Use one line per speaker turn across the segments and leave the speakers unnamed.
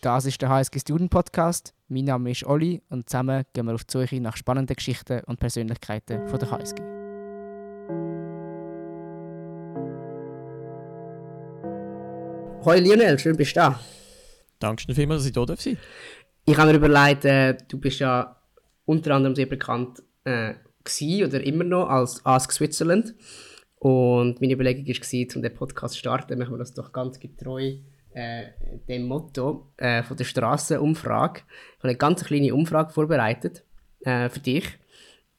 Das ist der HSG Student Podcast. Mein Name ist Olli und zusammen gehen wir auf die Suche nach spannenden Geschichten und Persönlichkeiten von der HSG.
Hoi Lionel, schön bist du da.
Dankeschön vielmals, dass ich hier darf sein
Ich habe mir überlegt, äh, du bist ja unter anderem sehr bekannt äh, oder immer noch als Ask Switzerland. Und meine Überlegung war, um den Podcast zu starten, machen wir das doch ganz getreu äh, dem Motto äh, von der Straßenumfrage. Ich habe eine ganz kleine Umfrage vorbereitet äh, für dich.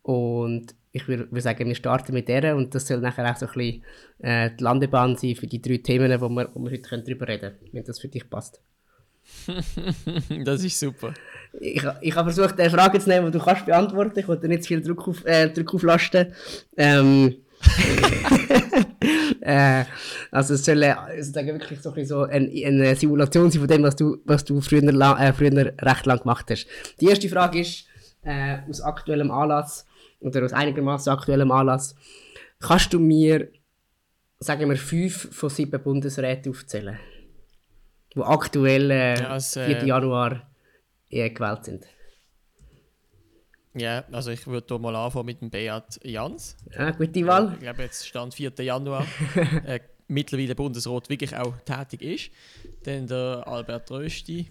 Und ich würde würd sagen, wir starten mit der und das soll nachher auch so ein bisschen äh, die Landebahn sein für die drei Themen, wo wir, wo wir heute darüber reden können, wenn das für dich passt.
das ist super.
Ich, ich habe versucht, eine Frage zu nehmen, die du kannst beantworten. Ich wollte nicht zu viel Druck, auf, äh, Druck auflasten. Ähm, äh, also es soll also wirklich so, so eine, eine, Simulation sein von dem, was du, was du früher, äh, früher recht lang gemacht hast. Die erste Frage ist, äh, aus aktuellem Anlass, oder aus einigermaßen aktuellem Anlass, kannst du mir, sagen wir, fünf von sieben Bundesräten aufzählen, die aktuell äh, ja, also, 4. Januar äh, gewählt sind?
Ja, also ich würde hier mal anfangen mit dem Beat Jans.
Ja, gute Wahl.
Ich glaube, jetzt stand 4. Januar. äh, mittlerweile Bundesrat wirklich auch tätig ist. Dann der Albert Rösti,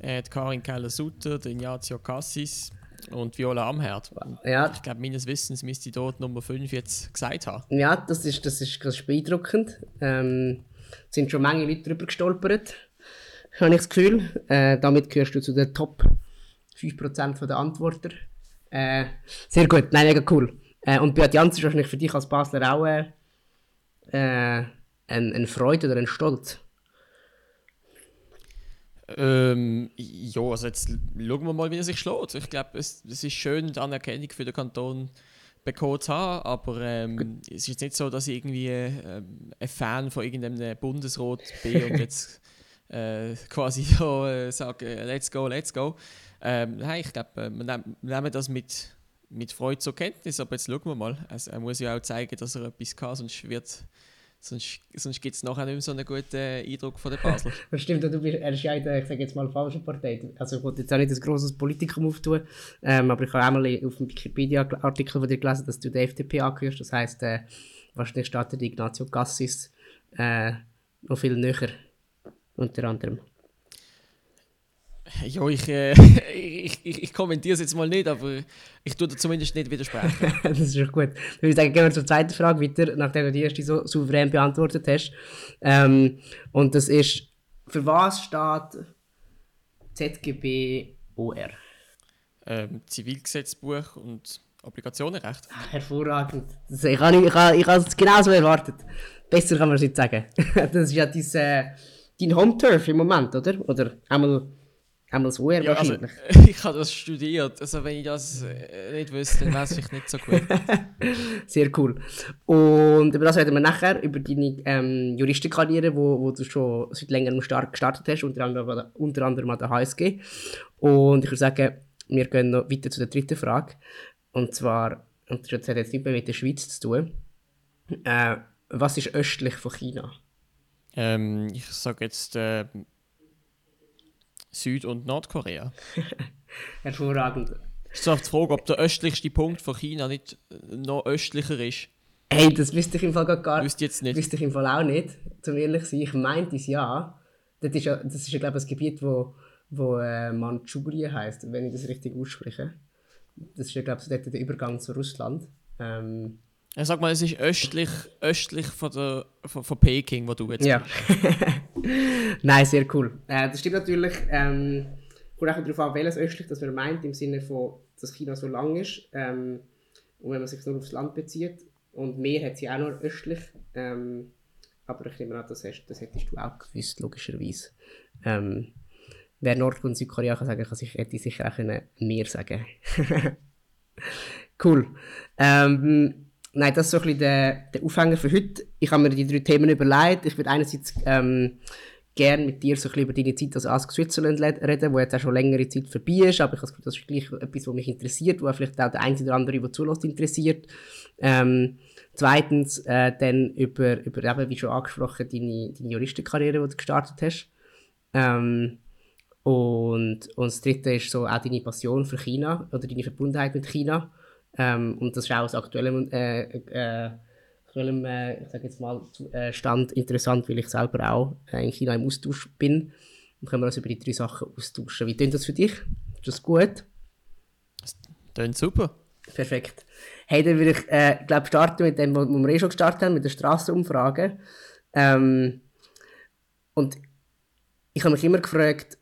äh, die Karin Keller-Sutter, Ignazio Cassis und Viola Amherd. Ja. Ich glaube, meines Wissens müsste ich dort Nummer 5 jetzt gesagt haben.
Ja, das ist, das ist, das ist beeindruckend. Ähm, sind schon Menge Leute drüber gestolpert, habe ich das Gefühl. Äh, damit gehörst du zu den Top 5% der Antworter. Äh, sehr gut, nein, mega cool. Äh, und Beat Jans ist wahrscheinlich für dich als Basler auch äh, ein, ein Freude oder ein Stolz.
Ähm, ja, also jetzt schauen wir mal, wie er sich schlägt. Ich glaube, es, es ist schön, die Anerkennung für den Kanton bekommen zu haben, aber ähm, es ist nicht so, dass ich irgendwie äh, ein Fan von irgendeinem Bundesrat bin und jetzt äh, quasi so äh, sage, äh, let's go, let's go. Ähm, nein, ich glaube, äh, wir, nehmen, das mit, mit Freude zur Kenntnis, aber jetzt schauen wir mal. Also, er muss ja auch zeigen, dass er etwas kann, sonst wird Sonst, sonst gibt es nachher nicht mehr so einen guten Eindruck von der Basel.
das stimmt, du bist, er ist ja in der, ich sage jetzt mal, falschen Partei. Also ich wollte jetzt auch nicht ein grosses Politikum auftun, ähm, aber ich habe einmal auf dem Wikipedia-Artikel von dir gelesen, dass du der FDP angehörst. Das heisst, äh, wahrscheinlich startet Ignazio Cassis äh, noch viel näher, unter anderem.
Ja, ich, äh, ich, ich, ich kommentiere es jetzt mal nicht, aber ich tue da zumindest nicht widersprechen.
das ist schon gut. Dann würde ich sagen, gehen wir zur zweiten Frage weiter, nachdem du die erste so souverän beantwortet hast. Ähm, und das ist, für was steht ZGB OR?
Ähm, Zivilgesetzbuch und Obligationenrecht.
Ach, hervorragend. Das, ich habe ich habe, ich habe es genauso erwartet. Besser kann man es nicht sagen. das ist ja dein, äh, dein Home-Turf im Moment, oder? Oder einmal Einmal so eher ja,
also, ich habe das studiert, also wenn ich das äh, nicht wüsste, dann wäre es vielleicht nicht so gut.
Sehr cool. Und über das reden wir nachher, über deine ähm, Juristenkarriere, wo, wo du schon seit längerem gestartet hast, unter anderem, unter anderem an der HSG. Und ich würde sagen, wir gehen noch weiter zu der dritten Frage. Und zwar, und das hat jetzt nicht mehr mit der Schweiz zu tun, äh, was ist östlich von China?
Ähm, ich sage jetzt äh, Süd- und Nordkorea.
Hervorragend.
Ich die Frage, ob der östlichste Punkt von China nicht noch östlicher ist.
Hey, das wüsste ich im Fall gar
nicht. jetzt nicht.
Wüsste ich im Fall auch nicht, zum ehrlich sein. Ich meinte es ja. Das ist ja, das ist glaube ich, ein Gebiet, wo, wo äh, Manchurien heisst, wenn ich das richtig ausspreche. Das ist glaube ich, der Übergang zu Russland. Ähm,
ja, sag mal, es ist östlich, östlich von, der, von, von Peking, wo du jetzt
ja. Nein, sehr cool. Äh, das stimmt natürlich. Ähm, kommt auch darauf an, welches östlich das man meint, im Sinne von, dass China so lang ist. Ähm, und wenn man sich nur aufs Land bezieht. Und Meer hat sie auch noch östlich. Ähm, aber ich nehme an, das, hast, das hättest du auch gewusst, logischerweise. Ähm, wer Nord- und Südkorea kann sagen, kann sich, hätte sicher auch Meer sagen Cool. Ähm, nein, das ist so ein bisschen der, der Aufhänger für heute. Ich habe mir die drei Themen überlegt. Ich würde einerseits ähm, gerne mit dir so ein bisschen über deine Zeit als Ask Switzerland reden, wo jetzt auch schon längere Zeit vorbei ist, aber ich habe das ist gleich etwas, was mich interessiert, wo vielleicht auch der eine oder andere, der zulässt, interessiert. Ähm, zweitens äh, dann über, über eben, wie schon angesprochen, deine, deine Juristenkarriere, die du gestartet hast. Ähm, Und, und das dritte ist so auch deine Passion für China oder deine Verbundenheit mit China. Ähm, und das ist auch aus aktuellem, äh, äh, aktuellem äh, ich sage jetzt mal, äh, Stand interessant, weil ich selber auch in China im Austausch bin. Dann können wir uns über die drei Sachen austauschen. Wie klingt das für dich? Ist das gut?
Das klingt super.
Perfekt. Hey, dann würde ich, äh, glaube starten mit dem, wo wir eh schon gestartet haben, mit der Strassenumfrage. Ähm, und ich habe mich immer gefragt,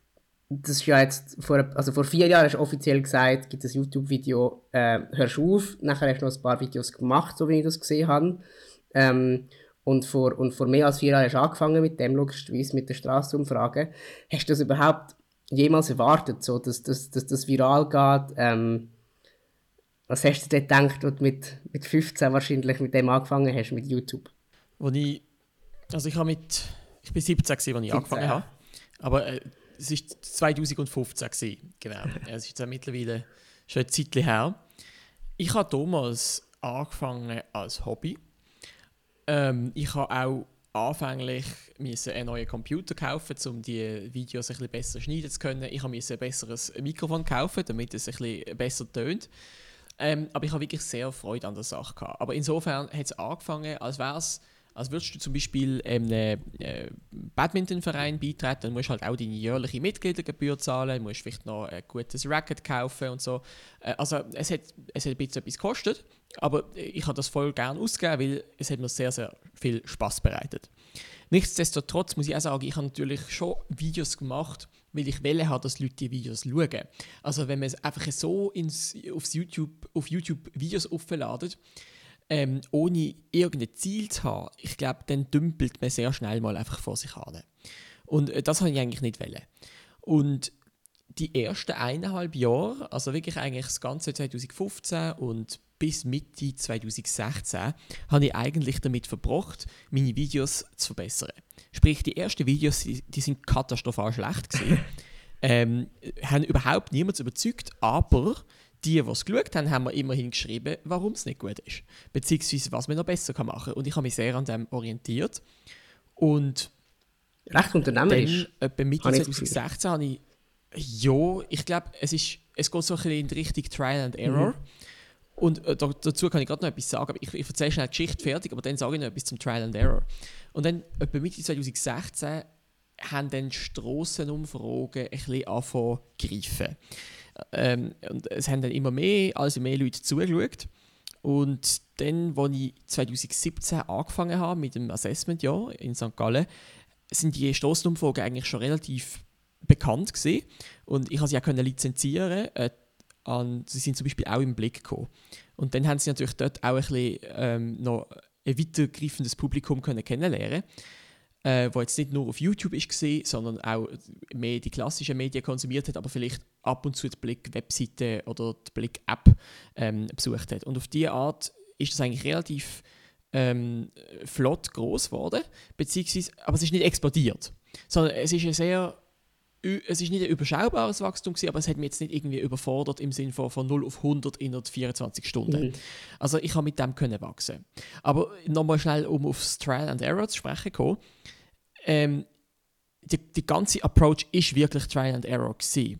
das ist ja jetzt vor, also vor vier Jahren hast du offiziell gesagt, gibt es YouTube-Video, äh, hörst auf. Nachher hast du noch ein paar Videos gemacht, so wie ich das gesehen habe. Ähm, und, vor, und vor mehr als vier Jahren hast du angefangen mit dem, logischerweise, mit der Straßenumfrage. Hast du das überhaupt jemals erwartet, so, dass, dass, dass das viral geht? Ähm, was hast du dir gedacht, als du mit, mit 15 wahrscheinlich mit dem angefangen hast, mit YouTube?
Wo ich, also ich, mit, ich bin 17, als ich 17. angefangen habe. Aber äh, es war 2015, gewesen, genau. Es ist mittlerweile schon ein Zeitchen her. Ich habe damals angefangen als Hobby. Ähm, ich habe auch anfänglich einen neuen Computer kaufen, um die Videos ein bisschen besser schneiden zu können. Ich musste ein besseres Mikrofon kaufen, damit es ein bisschen besser tönt. Ähm, aber ich habe wirklich sehr Freude an der Sache gehabt. Aber insofern hat es angefangen, als wäre es als würdest du zum Beispiel einem äh, Badmintonverein beitreten, dann musst du halt auch deine jährliche Mitgliedergebühr zahlen, musst vielleicht noch ein gutes Racket kaufen und so. Äh, also es hat, es hat ein bisschen etwas gekostet, aber ich habe das voll gerne ausgegeben, weil es hat mir sehr, sehr viel Spaß bereitet. Nichtsdestotrotz muss ich auch sagen, ich habe natürlich schon Videos gemacht, weil ich will habe, dass Leute die Videos schauen. Also wenn man einfach so ins, aufs YouTube, auf YouTube Videos aufladet, ähm, ohne irgendein Ziel zu haben, ich glaube, dann dümpelt man sehr schnell mal einfach vor sich an. Und äh, das habe ich eigentlich nicht wollen. Und die ersten eineinhalb Jahre, also wirklich eigentlich das ganze 2015 und bis Mitte 2016, habe ich eigentlich damit verbracht, meine Videos zu verbessern. Sprich, die ersten Videos, die, die sind katastrophal schlecht gewesen. ähm, haben überhaupt niemand überzeugt, aber die, die es geschaut haben, haben mir immerhin geschrieben, warum es nicht gut ist. Beziehungsweise, was man noch besser machen kann. Und ich habe mich sehr an dem orientiert. Und
Recht unternehmerisch.
Dann, etwa Mitte 2016 habe ich, ja, ich glaube, es, es geht so ein bisschen in die Richtung Trial and Error. Mhm. Und äh, dazu kann ich gerade noch etwas sagen. Ich, ich erzähle schnell die Geschichte fertig, aber dann sage ich noch etwas zum Trial and Error. Und dann, etwa Mitte 2016, haben dann Strassenumfragen ein bisschen angefangen zu greifen. Ähm, und es haben dann immer mehr, also mehr Leute zugeschaut. Und dann, als ich 2017 angefangen habe mit dem Assessment-Jahr in St. Gallen, sind die Strassenumfragen eigentlich schon relativ bekannt gewesen. Und ich konnte sie auch lizenzieren. Äh, an, sie sind zum Beispiel auch im Blick gekommen. Und dann haben sie natürlich dort auch ein bisschen ähm, noch ein weitergreifendes Publikum können kennenlernen äh, wo jetzt nicht nur auf YouTube ist gesehen, sondern auch mehr die klassischen Medien konsumiert hat, aber vielleicht ab und zu die Blick-Webseite oder die Blick-App ähm, besucht hat. Und auf diese Art ist das eigentlich relativ ähm, flott groß geworden, beziehungsweise, aber es ist nicht explodiert, sondern es ist ein sehr es ist nicht ein überschaubares Wachstum gewesen, aber es hat mich jetzt nicht irgendwie überfordert im Sinne von, von 0 auf 100 innerhalb 24 Stunden. Mhm. Also ich habe mit dem können wachsen. Aber nochmal schnell, um aufs Trial and Error zu sprechen kommen. Ähm, die, die ganze Approach ist wirklich Trial and Error gewesen.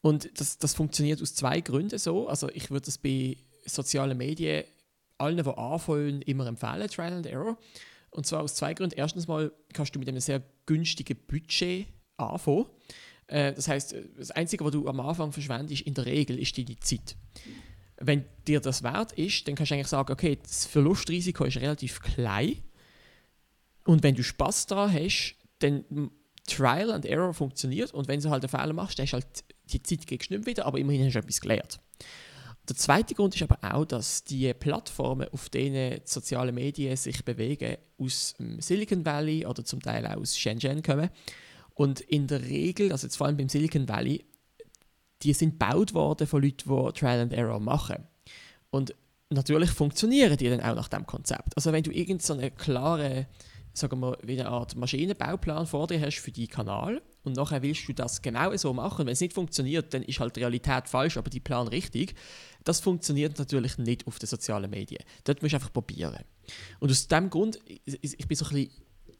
Und das, das funktioniert aus zwei Gründen so. Also ich würde das bei sozialen Medien allen, die anfangen, immer empfehlen, Trial and Error. Und zwar aus zwei Gründen. Erstens mal kannst du mit einem sehr günstigen Budget anfangen. Äh, das heißt, das Einzige, was du am Anfang verschwendest, in der Regel ist deine Zeit. Wenn dir das wert ist, dann kannst du eigentlich sagen, okay, das Verlustrisiko ist relativ klein. Und wenn du Spaß daran hast, dann Trial and Error funktioniert und wenn du halt einen Fehler machst, dann du halt die Zeit gegen nicht wieder, aber immerhin hast du etwas gelernt. Der zweite Grund ist aber auch, dass die Plattformen, auf denen die sozialen Medien sich bewegen, aus dem Silicon Valley oder zum Teil auch aus Shenzhen kommen und in der Regel, also jetzt vor allem beim Silicon Valley, die sind gebaut worden von Leuten, die Trial and Error machen. Und natürlich funktionieren die dann auch nach dem Konzept. Also wenn du irgend so klare, sagen wir, wie eine Art Maschinenbauplan vor dir hast für die Kanal und nachher willst du das genau so machen, wenn es nicht funktioniert, dann ist halt die Realität falsch, aber die Plan richtig. Das funktioniert natürlich nicht auf den sozialen Medien. Dort musst du einfach probieren. Und aus dem Grund, ich bin so ein bisschen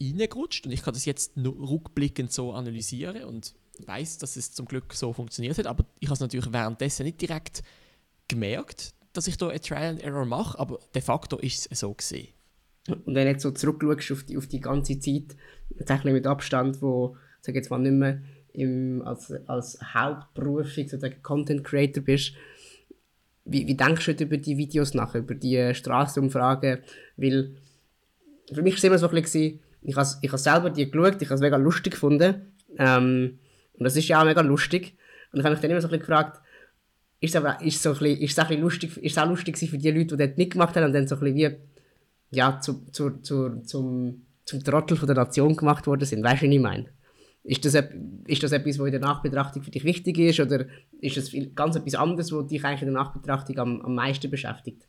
reingerutscht und ich kann das jetzt rückblickend so analysieren und weiß, dass es zum Glück so funktioniert hat, aber ich habe es natürlich währenddessen nicht direkt gemerkt, dass ich da eine Trial and Error mache, aber de facto ist es so gesehen.
Und wenn du jetzt so zurückschaust auf die, auf die ganze Zeit, tatsächlich mit Abstand, wo, sag jetzt mal, nicht mehr im, als, als Hauptberuf sozusagen Content Creator bist, wie, wie denkst du über die Videos nach, über die Straßenumfragen? Weil für mich war es immer so ein bisschen, ich habe ich selber die geschaut, ich habe es mega lustig gefunden. Ähm, und das ist ja auch mega lustig. Und ich habe mich dann immer so ein gefragt, ist es, aber, ist so ein bisschen, ist es auch lustig, ist es auch lustig für die Leute, die dort mitgemacht haben und dann so ein bisschen wie, ja, zu, zu, zu, zum, zum Trottel von der Nation gemacht worden sind. Weißt du, was ich meine? Ist das, ist das etwas, was in der Nachbetrachtung für dich wichtig ist oder ist das ganz etwas anderes, was dich eigentlich in der Nachbetrachtung am, am meisten beschäftigt?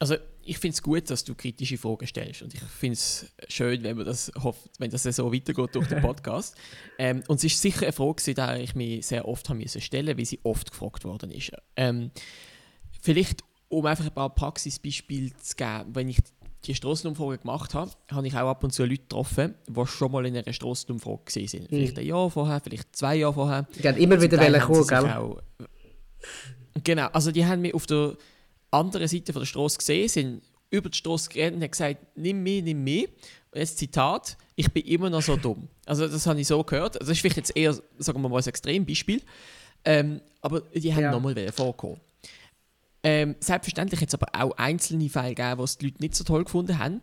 Also ich finde es gut, dass du kritische Fragen stellst und ich finde es schön, wenn, man das hofft, wenn das so weitergeht durch den Podcast. ähm, und es ist sicher eine Frage, die ich mir sehr oft haben müssen stellen, weil sie oft gefragt worden ist. Ähm, vielleicht, um einfach ein paar Praxisbeispiele zu geben, wenn ich die Strassenumfrage gemacht habe, habe ich auch ab und zu Leute getroffen, die schon mal in einer Strassenumfrage gesehen sind. Vielleicht ein Jahr vorher, vielleicht zwei Jahre vorher.
Die haben immer wieder kommen, gell?
Auch, genau, also die haben mich auf der anderen Seite von der Straße gesehen, sind über die Straße gerannt und haben gesagt, nimm mich, nimm mich. Und jetzt Zitat, ich bin immer noch so dumm. Also das habe ich so gehört. Also das ist vielleicht jetzt eher, sagen wir mal, ein Extrembeispiel. Ähm, aber die haben ja. nochmal vorkommen. Ähm, selbstverständlich hat es aber auch einzelne Fälle gegeben, wo es die Leute nicht so toll gefunden haben.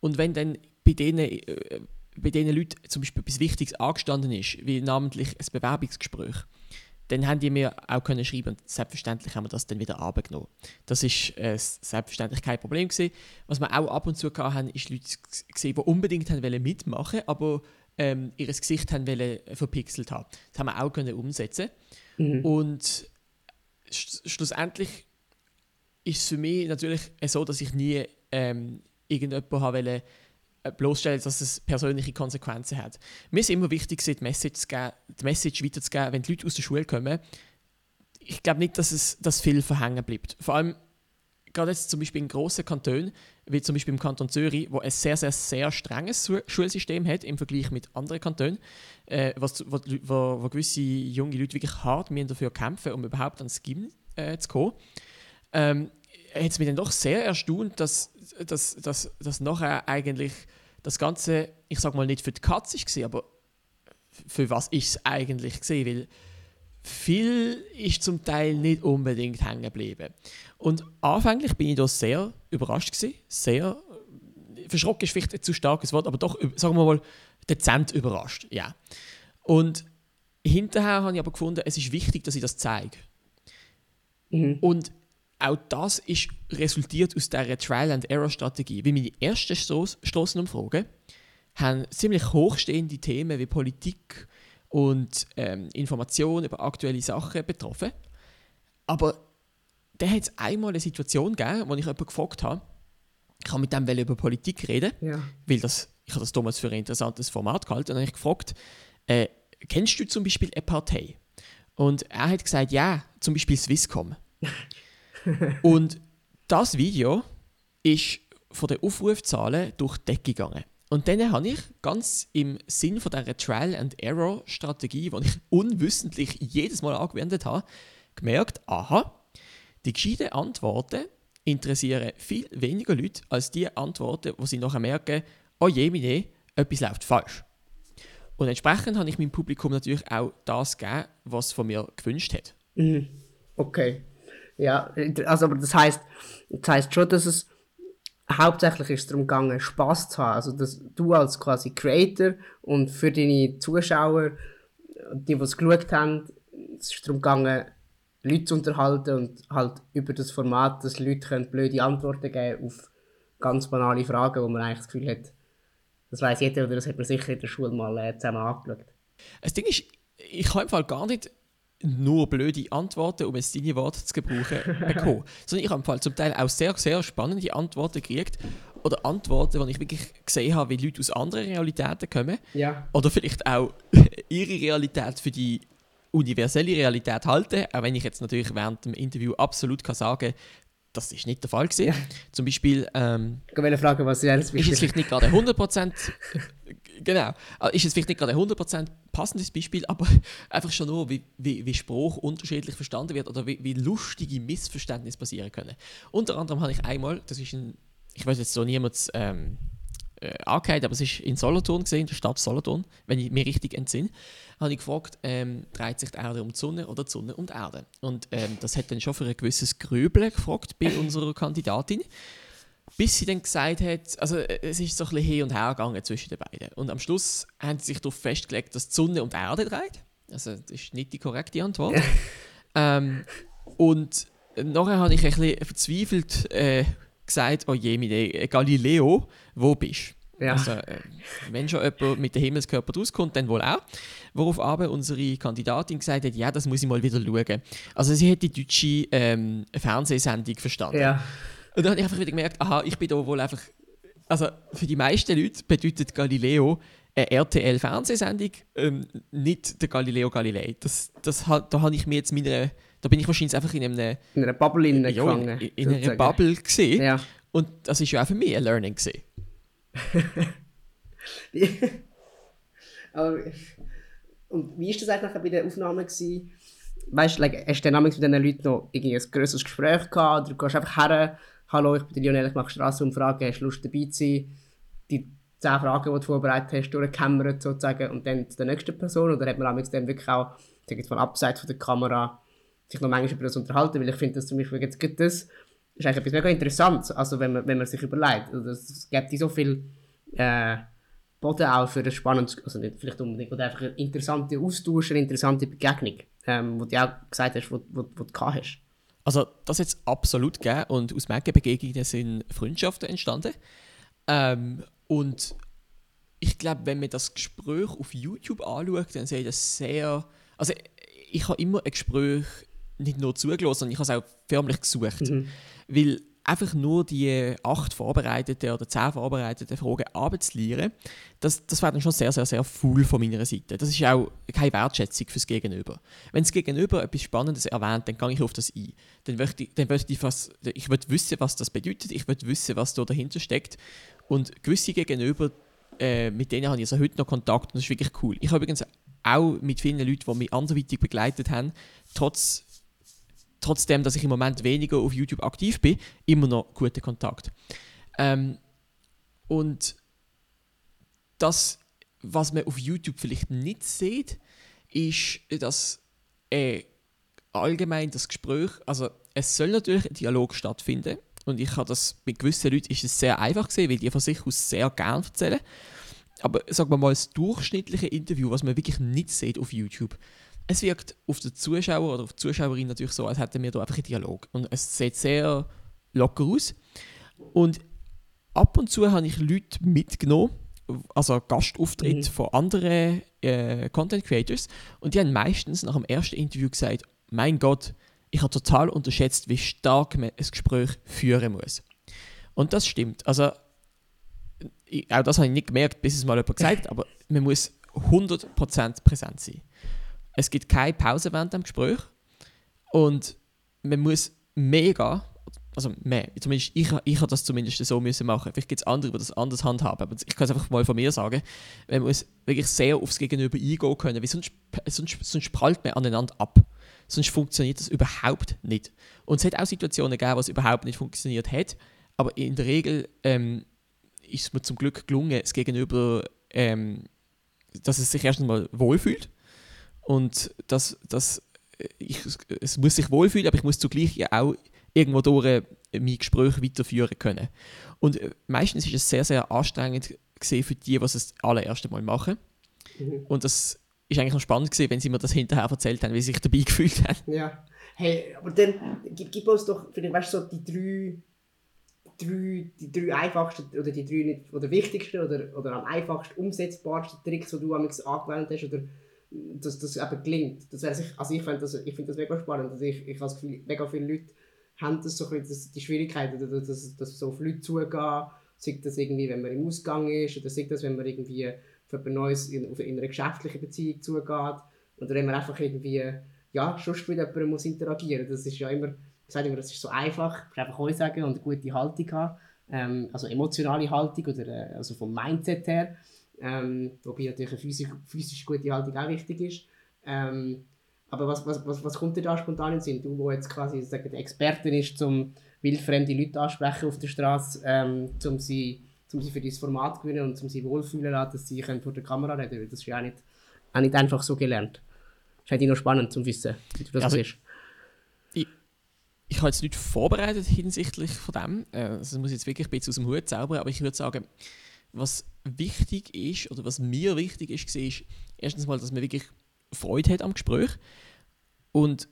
Und wenn dann bei denen, äh, bei denen Leuten zum Beispiel etwas Wichtiges angestanden ist, wie namentlich ein Bewerbungsgespräch, dann haben die mir auch können schreiben und selbstverständlich haben wir das dann wieder abgenommen. Das ist äh, selbstverständlich kein Problem gewesen. Was wir auch ab und zu hatten, ist Leute gesehen, die unbedingt haben wollen mitmachen, aber ähm, ihr Gesicht haben wollen verpixelt haben. Das haben wir auch können umsetzen. Mhm. Und sch schlussendlich ist es für mich natürlich so, dass ich nie ähm, irgendjemanden wollen, äh, bloßstellen, dass es persönliche Konsequenzen hat. Mir ist immer wichtig, die Message, geben, die Message weiterzugeben, wenn die Leute aus der Schule kommen. Ich glaube nicht, dass es dass viel verhängen bleibt. Vor allem gerade jetzt zum Beispiel in grossen Kantonen, wie zum Beispiel im Kanton Zürich, wo ein sehr, sehr, sehr strenges Schulsystem hat im Vergleich mit anderen Kantonen, äh, was, wo, wo, wo, gewisse junge Leute wirklich hart dafür kämpfen, um überhaupt ans Gym äh, zu kommen. Ähm, hat es mich dann doch sehr erstaunt, dass, dass, dass, dass nachher eigentlich das Ganze, ich sag mal nicht für die Katze war, aber für was ist es eigentlich gesehen, weil viel ist zum Teil nicht unbedingt hängen geblieben. Und anfänglich bin ich da sehr überrascht gewesen, sehr verschrocken ist vielleicht ein zu starkes Wort, aber doch, sagen wir mal, dezent überrascht, ja. Und hinterher habe ich aber gefunden, es ist wichtig, dass ich das zeige. Mhm. Und auch das ist resultiert aus dieser Trial-and-Error-Strategie. Wie meine ersten Strassenumfragen haben ziemlich hochstehende Themen wie Politik und ähm, Informationen über aktuelle Sachen betroffen. Aber da hat es einmal eine Situation gegeben, wo ich jemanden gefragt habe, ich kann mit dem über Politik reden,
ja.
weil das, ich habe das damals für ein interessantes Format gehalten und dann habe ich gefragt, äh, kennst du zum Beispiel eine Partei? Und er hat gesagt, ja, zum Beispiel Swisscom. und das Video ist von den Aufrufzahlen durch die Decke gegangen. Und dann habe ich ganz im Sinn von dieser Trial-and-Error-Strategie, die ich unwissentlich jedes Mal angewendet habe, gemerkt, aha, die gescheiten Antworten interessieren viel weniger Leute als die Antworten, wo sie nachher merken, oh je, meine, etwas läuft falsch. Und entsprechend habe ich meinem Publikum natürlich auch das gegeben, was von mir gewünscht hat.
Mhm. Okay. Ja, also aber das heißt, das heißt schon, dass es hauptsächlich ist darum gegangen, Spaß zu haben. Also dass du als quasi Creator und für deine Zuschauer, die, es geschaut haben, es ist darum gegangen, Leute zu unterhalten und halt über das Format, dass Leute können blöde Antworten geben auf ganz banale Fragen, wo man eigentlich das Gefühl hat, das weiß jeder oder das hat man sicher in der Schule mal äh, zusammen angeschaut.
Das Ding ist, ich habe im Fall gar nicht nur blöde Antworten, um jetzt deine Worte zu gebrauchen, bekommen. Sondern ich habe im Fall zum Teil auch sehr, sehr spannende Antworten gekriegt. Oder Antworten, die ich wirklich gesehen habe, wie Leute aus anderen Realitäten kommen.
Ja.
Oder vielleicht auch ihre Realität für die universelle Realität halten. Auch wenn ich jetzt natürlich während dem Interview absolut kann sagen das ist nicht der Fall gewesen. Ja. Zum Beispiel ähm,
fragen, was ist
es vielleicht nicht gerade 100% Genau. Also Ist jetzt vielleicht nicht gerade ein 100% passendes Beispiel, aber einfach schon nur, wie, wie, wie Spruch unterschiedlich verstanden wird oder wie, wie lustige Missverständnisse passieren können. Unter anderem habe ich einmal, das ist ein, ich weiß jetzt so niemand ähm, äh, angehört, aber es ist in Solothurn gesehen, in der Stadt Solothurn, wenn ich mich richtig entsinne, habe ich gefragt, ähm, dreht sich die Erde um die Sonne oder die Sonne um die Erde? Und ähm, das hat dann schon für ein gewisses Grübeln gefragt bei unserer Kandidatin. Bis sie dann gesagt hat, also äh, es ist so ein bisschen hin und her gegangen zwischen den beiden. Und am Schluss haben sie sich darauf festgelegt, dass die Sonne um die Erde dreht. Also das ist nicht die korrekte Antwort. ähm, und nachher habe ich ein bisschen verzweifelt äh, gesagt, oh je, meine Galileo, wo bist du?
Ja.
Also, äh, wenn schon jemand mit dem Himmelskörper rauskommt, dann wohl auch. Worauf aber unsere Kandidatin gesagt hat, ja, das muss ich mal wieder schauen. Also sie hat die deutsche ähm, Fernsehsendung verstanden.
ja.
Und dann habe ich einfach wieder gemerkt, aha, ich bin da wohl einfach. Also für die meisten Leute bedeutet Galileo eine RTL-Fernsehsendung, ähm, nicht der Galileo Galilei. Das, das, da habe ich mir jetzt meine. Da bin ich wahrscheinlich einfach in einem.
In einer Bubble innen
Ja, in,
gefangen.
in einer. Bubble gesehen.
Ja.
Und das ist ja auch für mich ein Learning gesehen.
Aber, und wie war das eigentlich bei der Aufnahme? Gewesen? Weißt du, like, hast du dann mit diesen Leuten noch irgendwie ein grösseres Gespräch gehabt? Oder du gehst einfach her, hallo, ich bin der Lionel, ich mache Strassenumfragen, hast du Lust dabei zu sein? Die 10 Fragen, die du vorbereitet hast, durchgekämmert sozusagen und dann zu der nächsten Person? Oder hat man dann wirklich auch, ich jetzt mal abseits von der Kamera, sich noch manchmal über das unterhalten? Weil ich finde, dass zum Beispiel jetzt gibt das ist eigentlich etwas mega Interessantes, also wenn man, wenn man sich überlegt. Also es gibt so viel äh, Boden auch für ein spannendes, also nicht vielleicht unbedingt, oder einfach ein interessanter Austausch, eine interessante Begegnung, ähm, wo du auch gesagt hast, wo, wo, wo du gehabt hast.
Also, das es absolut gegeben und aus manchen Begegnungen sind Freundschaften entstanden. Ähm, und ich glaube, wenn man das Gespräch auf YouTube anschaut, dann sehe ich das sehr. Also, ich habe immer ein Gespräch nicht nur zugelassen, sondern ich habe es auch förmlich gesucht. Weil einfach nur die acht vorbereiteten oder zehn vorbereiteten Fragen abzulieren, das, das wäre dann schon sehr, sehr, sehr full von meiner Seite. Das ist auch keine Wertschätzung fürs Gegenüber. Wenn das Gegenüber etwas Spannendes erwähnt, dann gehe ich auf das ein. Dann möchte ich, dann möchte ich, was, ich möchte wissen, was das bedeutet, ich möchte wissen, was da dahinter steckt. Und gewisse Gegenüber, äh, mit denen habe ich also heute noch Kontakt und das ist wirklich cool. Ich habe übrigens auch mit vielen Leuten, die mich anderweitig begleitet haben, trotz trotzdem, dass ich im Moment weniger auf YouTube aktiv bin, immer noch guten Kontakt. Ähm, und das, was man auf YouTube vielleicht nicht sieht, ist, dass äh, allgemein das Gespräch, also es soll natürlich ein Dialog stattfinden und ich habe das mit gewissen Leuten ist es sehr einfach gesehen, weil die von sich aus sehr gern erzählen. Aber sagen wir mal, das durchschnittliche Interview, was man wirklich nicht sieht auf YouTube, es wirkt auf den Zuschauer oder auf die Zuschauerin natürlich so, als hätten wir da einfach einen Dialog. Und es sieht sehr locker aus. Und ab und zu habe ich Leute mitgenommen, also Gastauftritt
Mhm.
von anderen äh, Content Creators. Und die haben meistens nach dem ersten Interview gesagt: Mein Gott, ich habe total unterschätzt, wie stark man ein Gespräch führen muss. Und das stimmt. Also, ich, auch das habe ich nicht gemerkt, bis es mal jemand gesagt hat, aber man muss 100% präsent sein. Es gibt keine Pause während dem Gespräch und man muss mega, also mehr, zumindest ich, ich habe das zumindest so müssen machen. Vielleicht gibt es andere, die das anders handhaben, aber ich kann es einfach mal von mir sagen. Man muss wirklich sehr aufs Gegenüber eingehen können, weil sonst, sonst, sonst prallt man aneinander ab. Sonst funktioniert das überhaupt nicht. Und es hat auch Situationen gegeben, wo es überhaupt nicht funktioniert hat, aber in der Regel ähm, ist es mir zum Glück gelungen, das Gegenüber, ähm, dass es sich erst einmal wohlfühlt und dass, dass ich, es muss sich wohlfühlen, aber ich muss zugleich ja auch irgendwo durch äh, mein Gespräch weiterführen können. Und äh, meistens ist es sehr, sehr anstrengend gesehen für die, die es das allererste Mal machen. Und das ist eigentlich noch spannend gesehen, wenn sie mir das hinterher erzählt haben, wie sie sich dabei gefühlt haben.
Ja. Hey, aber dann gib, gib uns doch, vielleicht, weißt du, so die drei, drei, die drei einfachsten oder die drei nicht, oder wichtigsten oder, oder am einfachsten umsetzbarsten Tricks, die du angewendet hast oder dass das eben gelingt. Das wäre also ich finde das, ich find das mega spannend. Also ich, ich habe das Gefühl, mega viele Leute haben das so ein bisschen, das, die Schwierigkeit, oder dass, dass, dass so auf Leute zugehen, sei das irgendwie, wenn man im Ausgang ist, oder sei das, wenn man irgendwie auf jemand Neues in, in einer geschäftlichen Beziehung zugeht, oder wenn man einfach irgendwie, ja, schon mit jemandem muss interagieren. Das ist ja immer, ich sage immer, das ist so einfach, du musst einfach «Hoi» sagen und eine gute Haltung haben, ähm, also emotionale Haltung, oder äh, also vom Mindset her. Ähm, wobei natürlich eine physisch, physisch gute Haltung auch wichtig ist. Ähm, aber was, was, was, was kommt dir da spontan in Sinn? Du, wo jetzt quasi sagen, Expertin ist, um wildfremde Leute ansprechen auf der Straße, ähm, um sie, um sie für dieses Format zu gewinnen und um sie wohlfühlen lassen, dass sie können vor der Kamera reden können. Das ist ja auch nicht, auch nicht einfach so gelernt. Das ist noch spannend zu wissen, wie du das
Also,
siehst.
ich habe jetzt nicht vorbereitet hinsichtlich von dem. Äh, Das muss ich jetzt wirklich ein bisschen aus dem Hut zaubern, aber ich würde sagen, was wichtig ist, oder was mir wichtig ist, war, ist erstens mal, dass man wirklich Freude hat am Gespräch. Und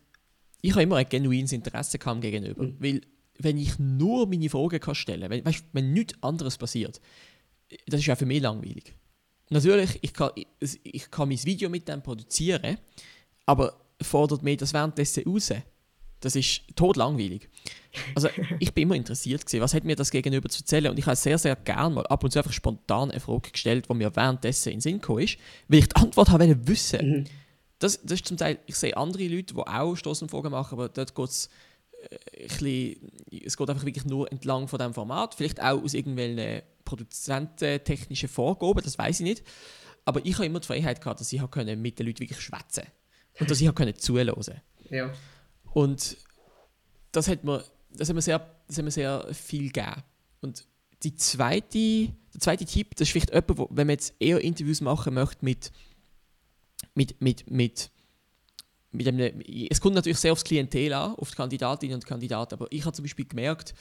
ich habe immer ein genuines Interesse dem gegenüber.
Mhm.
Weil, wenn ich nur meine Fragen kann stellen kann, wenn, wenn nichts anderes passiert, das ist ja für mich langweilig. Natürlich, ich kann, ich, ich kann mein Video mit dem produzieren, aber fordert mir das währenddessen raus. Das ist totlangweilig. Also ich bin immer interessiert gewesen, was hat mir das gegenüber zu erzählen und ich habe sehr, sehr gerne mal ab und zu einfach spontan eine Frage gestellt, die mir währenddessen in den Sinn gekommen ist, weil ich die Antwort habe wissen.
Mhm.
Das, das ist zum Teil, ich sehe andere Leute, die auch Stoßenfragen machen, aber dort geht es ein bisschen, es geht einfach wirklich nur entlang von diesem Format, vielleicht auch aus irgendwelchen produzententechnischen Vorgaben, das weiß ich nicht. Aber ich habe immer die Freiheit gehabt, dass ich mit den Leuten wirklich schwätzen und dass ich zuhören
Ja.
Und das hat mir, das hat mir, sehr, das hat mir sehr viel gegeben. Und die zweite, der zweite Tipp, das ist vielleicht jemand, wo, wenn man jetzt eher Interviews machen möchte mit, mit, mit, mit, mit einem, es kommt natürlich sehr aufs Klientel an, auf die Kandidatinnen und Kandidaten, aber ich habe zum Beispiel gemerkt,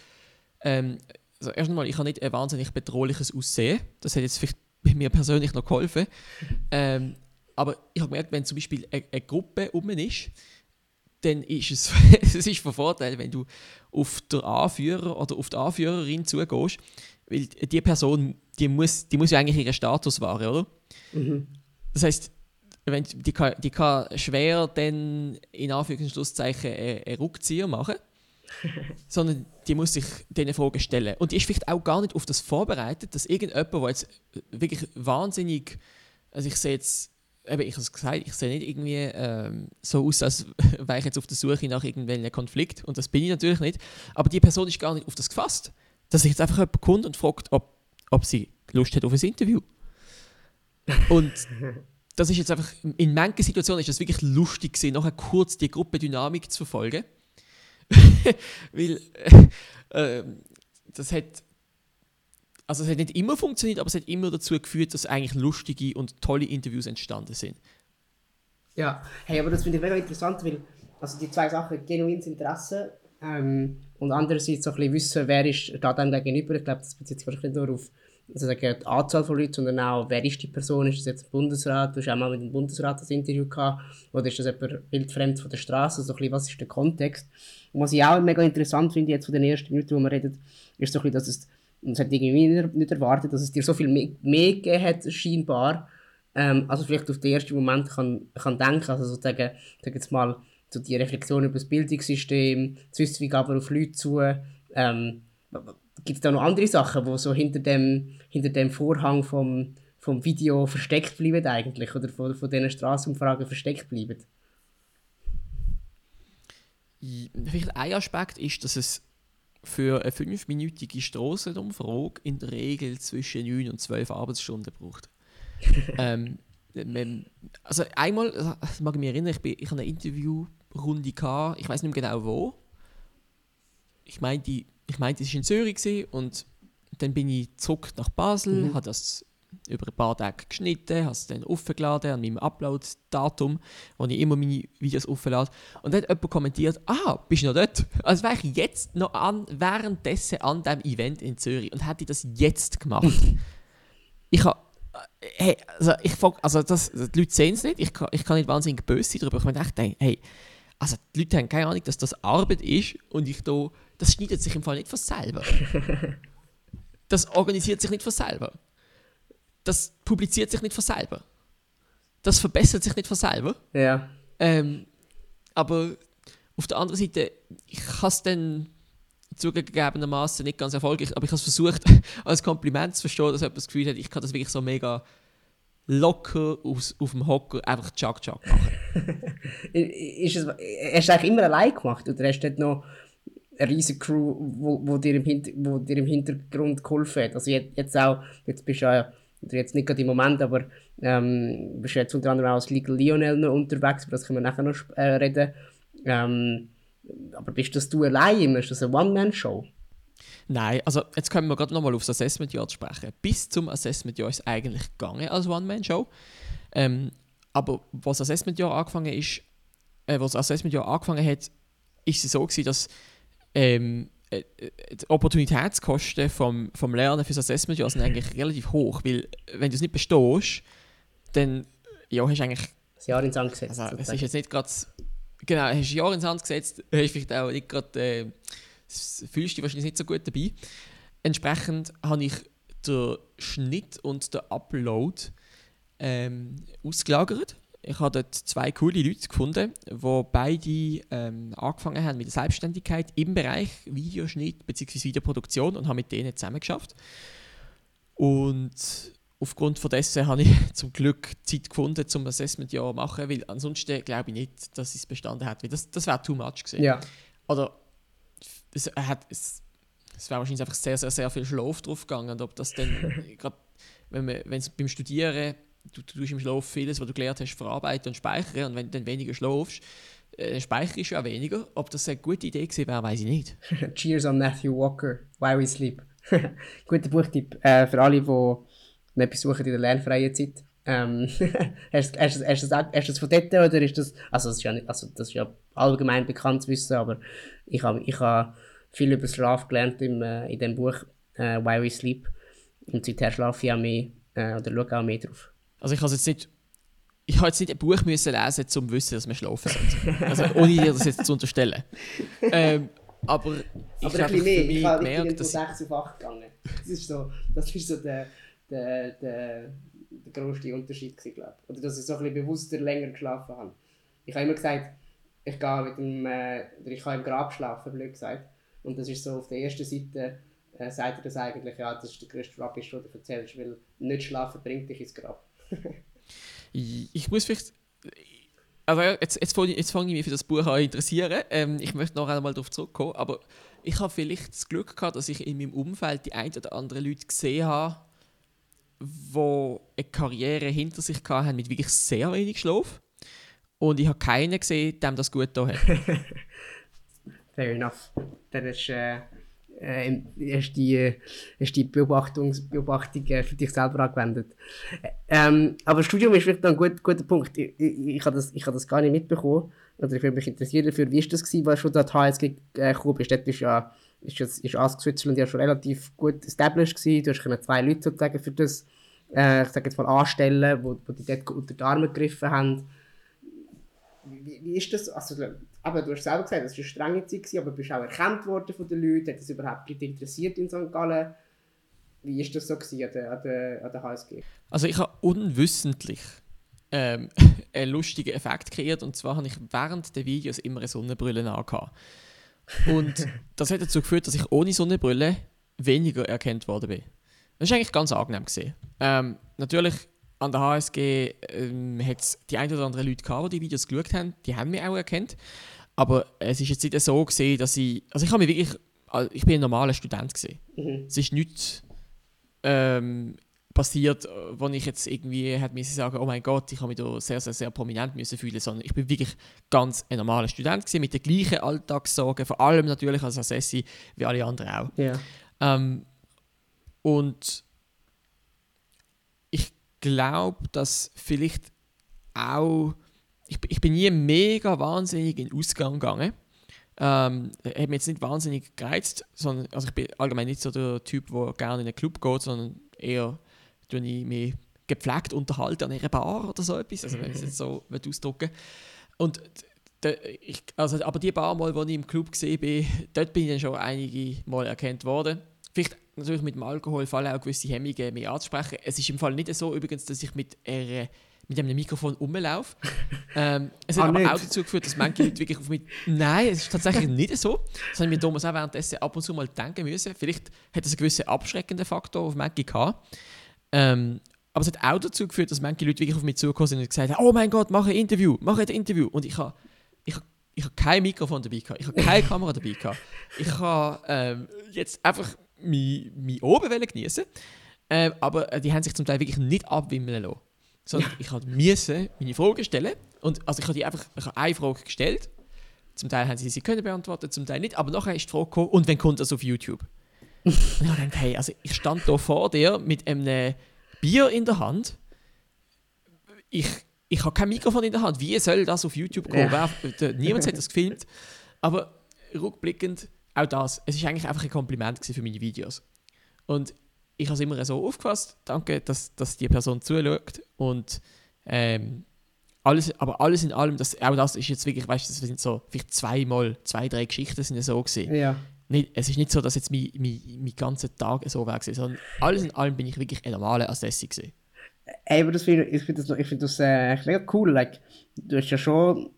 ähm, also erst einmal, ich habe nicht ein wahnsinnig bedrohliches Aussehen, das hat jetzt vielleicht mir persönlich noch geholfen, ähm, aber ich habe gemerkt, wenn zum Beispiel eine, eine Gruppe um ist, dann ist es, es ist von Vorteil, wenn du auf den Anführer oder auf die Anführerin zugehst, weil die Person, die muss, die muss ja eigentlich ihren Status wahren, oder?
Mhm.
Das heißt, wenn, die, kann, die kann schwer dann in Anführungs- und Schlusszeichen einen Rückzieher machen, sondern die muss sich diese Fragen stellen. Und die ist vielleicht auch gar nicht auf das vorbereitet, dass irgendjemand, der jetzt wirklich wahnsinnig, also ich sehe jetzt, eben, ich habe es gesagt, ich sehe nicht irgendwie ähm, so aus, als wäre ich jetzt auf der Suche nach irgendwelchen Konflikt und das bin ich natürlich nicht, aber die Person ist gar nicht auf das gefasst, dass sich jetzt einfach jemand kommt und fragt, ob, ob sie Lust hat auf ein Interview. Und das ist jetzt einfach, in manchen Situationen ist das wirklich lustig gewesen, nachher kurz die Gruppendynamik zu verfolgen. Weil äh, äh, das hat, also es hat nicht immer funktioniert, aber es hat immer dazu geführt, dass eigentlich lustige und tolle Interviews entstanden sind.
Ja, hey, aber das finde ich mega interessant, weil also die zwei Sachen, genuines Interesse ähm, und andererseits so ein bisschen wissen, wer ist da dann gegenüber. Ich glaube, das bezieht sich nicht nur auf also sagen, die Anzahl von Leuten, sondern auch, wer ist die Person, ist das jetzt ein Bundesrat, du hast auch mal mit dem Bundesrat das Interview gehabt, oder ist das jemand wildfremd von der Straße, so ein bisschen, was ist der Kontext. Und was ich auch mega interessant finde, jetzt von den ersten Minuten, wo wir reden, ist so ein bisschen, dass es, und es hat irgendwie nicht, nicht erwartet, dass es dir so viel mehr, mehr gegeben hat, scheinbar, ähm, also vielleicht auf den ersten Moment kann, kann denken, also sozusagen, sag jetzt mal, so die Reflexion über das Bildungssystem, geht man auf Leute zu, ähm, gibt es da noch andere Sachen, die so hinter dem, hinter dem Vorhang vom, vom Video versteckt bleiben eigentlich, oder von, von diesen Straßenumfragen versteckt bleiben?
Vielleicht ein Aspekt ist, dass es für eine fünfminütige Strassenumfrage in der Regel zwischen 9 und 12 Arbeitsstunden braucht. ähm, also einmal, das mag ich mich erinnern, ich, bin, ich hatte eine Interviewrunde, gehabt, ich weiß nicht mehr genau wo. Ich meinte, ich meinte, es war in Zürich gewesen, und dann bin ich zurück nach Basel,
Mhm.
habe das über ein paar Tage geschnitten, habe es dann aufgeladen an meinem Upload-Datum, wo ich immer meine Videos auflade. Und dann hat jemand kommentiert, ah, bist du noch dort? Also wäre ich jetzt noch an, währenddessen an diesem Event in Zürich und hätte ich das jetzt gemacht. ich habe hey, also ich frag, also das, die Leute sehen es nicht, ich kann, ich kann nicht wahnsinnig böse sein darüber. Ich meine echt, hey, also die Leute haben keine Ahnung, dass das Arbeit ist und ich da, das schneidet sich im Fall nicht von selber. Das organisiert sich nicht von selber. Das publiziert sich nicht von selber. Das verbessert sich nicht von selber.
Ja.
Ähm, aber auf der anderen Seite, ich habe es dann zugegebenermaßen nicht ganz erfolgreich, aber ich habe es versucht, als Kompliment zu verstehen, dass jemand das Gefühl hat, ich kann das wirklich so mega locker aus, auf dem Hocker einfach Chuck Chuck machen.
Ist es, hast du eigentlich immer allein gemacht, oder hast du dort noch eine riesige Crew, wo, wo, dir im Hinter, wo dir im Hintergrund geholfen hat? Also jetzt, jetzt auch, jetzt bist du ja oder jetzt nicht gerade im Moment, aber ähm, bist jetzt unter anderem auch als Legal Lionel noch unterwegs, über das können wir nachher noch äh, reden. Ähm, aber bist das du allein? Ist das eine One-Man-Show?
Nein, also jetzt können wir gerade nochmal aufs Assessment-Jahr sprechen. Bis zum Assessment-Jahr ist es eigentlich gegangen als One-Man-Show. Ähm, aber was das Assessment-Jahr angefangen ist, äh, was Assessment-Jahr angefangen hat, ist es so gewesen, dass ähm, äh, äh, die Opportunitätskosten vom, vom Lernen fürs Assessment-Jahr sind eigentlich relativ hoch, weil wenn du es nicht bestehst, dann ja, hast du eigentlich...
Das Jahr ins Sand gesetzt.
Also, es ist jetzt nicht gerade... Genau, hast ein Jahr ins Sand gesetzt, hast vielleicht auch nicht gerade... Äh, fühlst du dich wahrscheinlich nicht so gut dabei. Entsprechend habe ich den Schnitt und den Upload ähm, ausgelagert. Ich habe dort zwei coole Leute gefunden, die beide ähm, angefangen haben mit der Selbstständigkeit im Bereich Videoschnitt bzw. Videoproduktion und habe mit denen zusammen geschafft. Und aufgrund von dessen habe ich zum Glück Zeit gefunden, zum Assessment ja machen, weil ansonsten glaube ich nicht, dass es bestanden hat, weil das, das wäre too much gewesen.
Ja.
Oder es, hat, es, es wäre wahrscheinlich einfach sehr, sehr, sehr viel Schlaf drauf gegangen. Und ob das dann, gerade wenn es beim Studieren, du, du tust im Schlaf vieles, was du gelernt hast, verarbeiten und speichern. Und wenn du dann weniger schlafst, äh, speicherst du auch weniger. Ob das eine gute Idee gewesen wäre, weiß ich nicht.
Cheers on Matthew Walker, Why We Sleep. Guter Buchtipp äh, für alle, die etwas suchen in der lernfreien Zeit. Ähm, hast du das von dort oder ist das, also das ist ja, nicht, also das ist ja allgemein bekanntes Wissen, aber ich habe ich hab viel über Schlaf gelernt im, äh, in dem Buch äh, Why We Sleep und seither schlafe ich auch mehr äh, oder schaue auch mehr drauf.
Also ich habe jetzt nicht ich habe jetzt nicht ein Buch müssen lesen, um zu wissen, dass wir schlafen sollen. Also ohne dir das jetzt zu unterstellen. Ähm, aber
ich aber habe mehr. Ich, habe gemerkt, dass... 6 auf 8 gegangen. Das ist so, das ist so der, der, der der grösste Unterschied gewesen, glaube ich. Oder dass ich so ein bisschen bewusster länger geschlafen habe. Ich habe immer gesagt, ich gehe mit dem, äh, oder ich kann im Grab schlafen, blöd gesagt. Und das ist so, auf der ersten Seite äh, sagt er das eigentlich, ja, das ist der grösste Rubbish, den du erzählst, weil nicht schlafen bringt dich ins Grab.
ich muss vielleicht... Also jetzt, jetzt fange ich, fang ich mich für das Buch an interessieren. Ähm, ich möchte noch einmal darauf zurückkommen, aber ich habe vielleicht das Glück gehabt, dass ich in meinem Umfeld die ein oder anderen Leute gesehen habe, die eine Karriere hinter sich hatten mit wirklich sehr wenig Schlaf. Und ich habe keinen gesehen, dem das gut da hat.
Fair enough. Dann ist, äh, äh, ist die, ist die Beobachtung, Beobachtung äh, für dich selber angewendet. Ähm, aber Studium ist vielleicht ein gut, guter Punkt. Ich, ich, ich habe das, hab das gar nicht mitbekommen. Oder ich würde mich interessieren dafür, wie ist das gewesen, als du da HSG äh, gekommen bist. Dort bist ja ist, das, ist Ask Switzerland ja schon relativ gut established gewesen. Du hast zwei Leute sozusagen für das, äh, ich sage jetzt mal, anstellen, wo, wo die dort unter die Arme gegriffen haben. Wie, wie ist das? Also, aber du hast selber gesagt, das war eine strenge Zeit, aber du bist auch erkannt worden von den Leuten. Hat das überhaupt nicht interessiert in St. Gallen? Wie war das so gewesen an, der, an, der, an der HSG?
Also ich habe unwissentlich ähm, einen lustigen Effekt kreiert und zwar habe ich während der Videos immer eine Sonnenbrille angehabt. Und das hat dazu geführt, dass ich ohne Sonnenbrille weniger erkannt worden bin. Das war eigentlich ganz angenehm. Gewesen. Ähm, natürlich, an der HSG ähm, hat es die ein oder anderen Leute gehabt, die die Videos geschaut haben, die haben mich auch erkannt. Aber es ist jetzt nicht so gesehen, dass ich. Also ich habe mich wirklich. Also ich bin ein normaler Student gesehen. Mhm. Es ist nichts ähm, passiert, wo ich jetzt irgendwie hätte müssen sagen, oh mein Gott, ich habe mich da sehr, sehr, sehr prominent müssen fühlen, sondern ich bin wirklich ganz ein normaler Student gewesen, mit den gleichen Alltagssorgen, vor allem natürlich als Assessi wie alle anderen auch.
Yeah.
Ähm, und ich glaube, dass vielleicht auch, ich, ich bin nie mega wahnsinnig in den Ausgang gegangen. Ähm, hat mich jetzt nicht wahnsinnig gereizt, sondern also ich bin allgemein nicht so der Typ, der gerne in einen Club geht, sondern eher tue ich mich gepflegt unterhalten an einer Bar oder so etwas, also wenn ich es jetzt so ausdrücken Und ich, also, aber die paar Mal, wo ich im Club gesehen bin, dort bin ich dann schon einige Mal erkannt worden. Vielleicht natürlich mit dem Alkohol fallen auch gewisse Hemmungen, mich anzusprechen. Es ist im Fall nicht so übrigens, dass ich mit, einer, mit einem Mikrofon rumlaufe. ähm, es hat ah, aber nicht. auch dazu geführt, dass manche Leute wirklich auf mich... Nein, es ist tatsächlich nicht so. Das habe ich mir Thomas auch währenddessen ab und zu mal denken müssen. Vielleicht hat es einen gewissen abschreckenden Faktor auf manche gehabt. Ähm, aber es hat auch dazu geführt, dass manche Leute wirklich auf mich zugekommen sind und gesagt haben, oh mein Gott, mach ein Interview, mach ein Interview. Und ich habe ich, ich hab kein Mikrofon dabei gehabt, ich habe keine Kamera dabei gehabt. Ich habe ähm, jetzt einfach mein, mein Oben genießen Äh, aber äh, die haben sich zum Teil wirklich nicht abwimmeln lassen. Sondern ich musste meine Fragen stellen. Und, also ich habe die einfach ich habe eine Frage gestellt. Zum Teil haben sie sie können beantworten, zum Teil nicht. Aber nachher ist die Frage gekommen, und wenn kommt das auf YouTube? und ich habe gedacht, hey, also ich stand da vor dir mit einem Bier in der Hand. Ich, ich habe kein Mikrofon in der Hand. Wie soll das auf YouTube kommen?
Ja.
Wer, niemand hat das gefilmt. Aber rückblickend, auch das, es ist eigentlich einfach ein Kompliment für meine Videos. Und ich habe es immer so aufgefasst. Danke, dass, dass die Person zuschaut. Und ähm, alles, aber alles in allem, das, auch das ist jetzt wirklich, weißt du, das sind so vielleicht zweimal, zwei, drei Geschichten sind so gewesen.
Ja.
Nicht, es ist nicht so, dass jetzt mein, mein, mein ganzer Tag so war, sondern alles in allem bin ich wirklich ein normaler Assessi gewesen.
Ey, aber das find, ich finde das, ich find das äh, mega cool. Like, du hast ja schon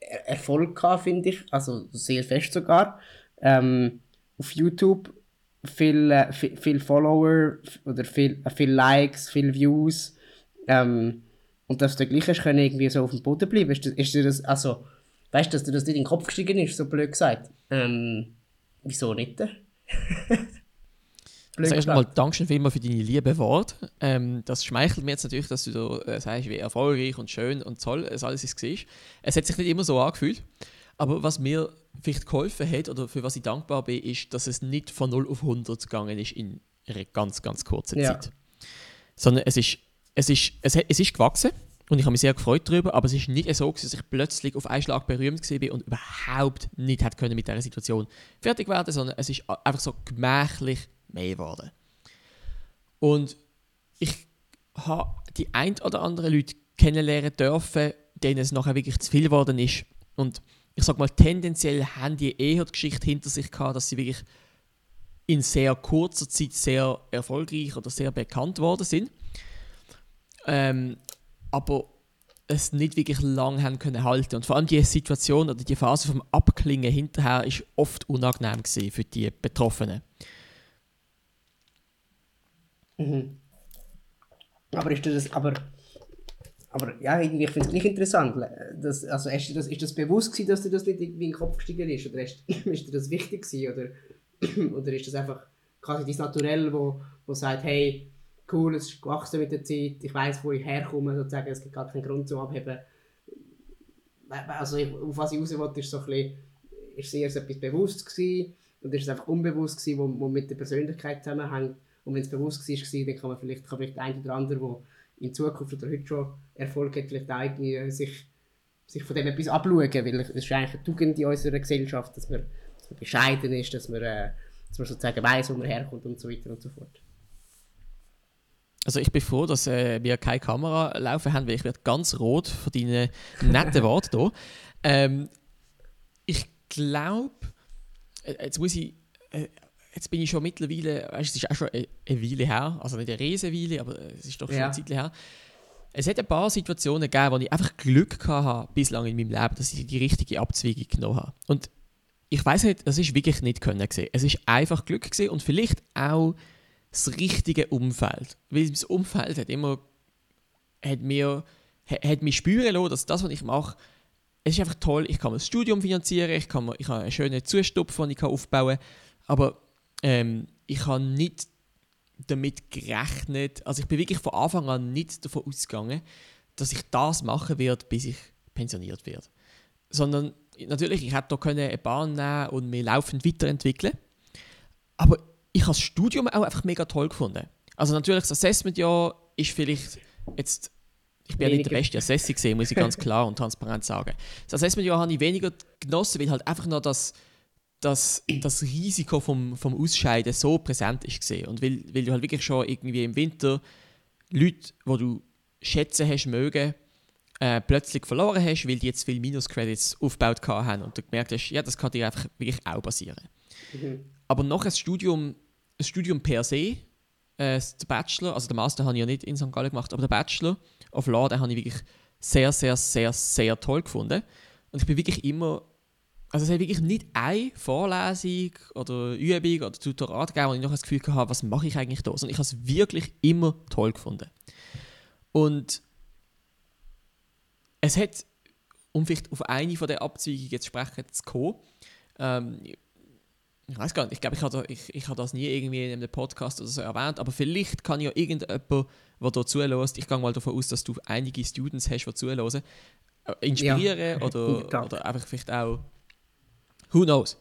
Er- Erfolg gehabt, finde ich. Also sehr fest sogar. Ähm, auf YouTube viel, äh, viel, viel Follower oder viel, äh, viel Likes, viel Views. Ähm, und dass du gleich hast können irgendwie so auf dem Boden bleiben. Ist, das- ist dir das, also, weißt du, dass dir das nicht in den Kopf gestiegen ist, so blöd gesagt? Ähm, wieso nicht? blöd
Also erst
gesagt.
mal Dankeschön vielmals für deine lieben Worte. Ähm, das schmeichelt mir jetzt natürlich, dass du da äh, sagst, wie erfolgreich und schön und toll es alles ist. Es hat sich nicht immer so angefühlt. Aber was mir vielleicht geholfen hat oder für was ich dankbar bin, ist, dass es nicht von 0 auf 100 gegangen ist in einer ganz, ganz kurzen
Ja.
Zeit. Sondern es ist, es, ist, es, hat- es ist gewachsen und ich habe mich sehr gefreut darüber, aber es ist nicht so, dass ich plötzlich auf einen Schlag berühmt war und überhaupt nicht hätte können mit dieser Situation fertig werden, sondern es ist einfach so gemächlich mehr geworden. Und ich habe die ein oder andere Leute kennenlernen dürfen, denen es nachher wirklich zu viel geworden ist. Und ich sag mal, tendenziell haben die eher die Geschichte hinter sich gehabt, dass sie wirklich in sehr kurzer Zeit sehr erfolgreich oder sehr bekannt worden sind. Ähm, aber es nicht wirklich lang haben können halten. Und vor allem die Situation oder die Phase vom Abklingen hinterher ist oft unangenehm gewesen für die Betroffenen.
Mhm. Aber ist das, aber, aber ja, ich finde es gleich interessant. Das, also ist dir das, ist das bewusst gewesen, dass dir das nicht in den Kopf gestiegen ist? Oder ist, ist dir das wichtig gewesen? Oder, oder ist das einfach quasi dein Naturell, wo, wo sagt, hey, cool, es ist gewachsen mit der Zeit, ich weiß, wo ich herkomme, sozusagen, es gibt gar keinen Grund zum Abheben. Also ich, auf was ich raus wollte, ist so ein bisschen, ist so etwas bewusst gewesen, und ist es einfach unbewusst gewesen, wo, wo mit der Persönlichkeit zusammenhängt. Und wenn es bewusst war, dann kann man vielleicht, kann vielleicht eine oder andere, der in Zukunft oder heute schon Erfolg hat, vielleicht auch irgendwie sich, sich von dem etwas abschauen. Weil es ist eigentlich eine Tugend in unserer Gesellschaft, dass man, dass man bescheiden ist, dass man, äh, dass man sozusagen weiß, wo man herkommt und so weiter und so fort.
Also ich bin froh, dass äh, wir keine Kamera laufen haben, weil ich werde ganz rot von deinen netten Worten hier. Ähm, ich glaube, jetzt muss ich, äh, jetzt bin ich schon mittlerweile, weißt, es ist auch schon eine, eine Weile her, also nicht eine Riesenweile, aber es ist doch schon
Ja.
eine Zeit her. Es hat ein paar Situationen gegeben, wo ich einfach Glück hatte bislang in meinem Leben, dass ich die richtige Abzweigung genommen habe. Und ich weiß nicht, das ist wirklich nicht können gewesen. Es ist einfach Glück gewesen und vielleicht auch das richtige Umfeld. Weil das Umfeld hat immer hat mir, hat, mich spüren lassen, dass das, was ich mache, es ist einfach toll. Ich kann mir das Studium finanzieren, ich, kann mir, ich habe einen schönen Zustupf, den ich aufbauen kann. Aber ähm, ich habe nicht damit gerechnet, also ich bin wirklich von Anfang an nicht davon ausgegangen, dass ich das machen werde, bis ich pensioniert werde. Sondern natürlich, ich hätte da eine Bahn nehmen und mich laufend weiterentwickeln. Aber ich habe das Studium auch einfach mega toll gefunden. Also natürlich, das Assessment-Jahr ist vielleicht jetzt, ich bin ja nicht der beste Assessor gesehen, muss ich ganz klar und transparent sagen. Das Assessment-Jahr habe ich weniger genossen, weil halt einfach noch das, das, das Risiko vom, vom Ausscheiden so präsent ist gesehen und weil, weil du halt wirklich schon irgendwie im Winter Leute, die du schätzen hast mögen, äh, plötzlich verloren hast, weil die jetzt viele Minus-Credits aufgebaut haben und du gemerkt hast, ja, das kann dir einfach wirklich auch passieren. Aber noch ein Studium, ein Studium per se, äh, der Bachelor, also der Master habe ich ja nicht in St. Gallen gemacht, aber der Bachelor of Law, den habe ich wirklich sehr, sehr, sehr, sehr toll gefunden. Und ich bin wirklich immer, also es hat wirklich nicht eine Vorlesung oder Übung oder Tutorat gegeben, wo ich noch das Gefühl hatte, was mache ich eigentlich da? Sondern ich habe es wirklich immer toll gefunden. Und es hat, um vielleicht auf eine von der Abzweigungen zu sprechen zu kommen, ähm, ich weiß gar nicht, ich glaube, ich habe ich, ich hab das nie irgendwie in einem Podcast oder so erwähnt, aber vielleicht kann ja irgendjemand, der hier zuhört, ich gehe mal davon aus, dass du einige Students hast, die zuhören, äh, inspirieren
Ja,
oder, oder einfach vielleicht auch, who knows.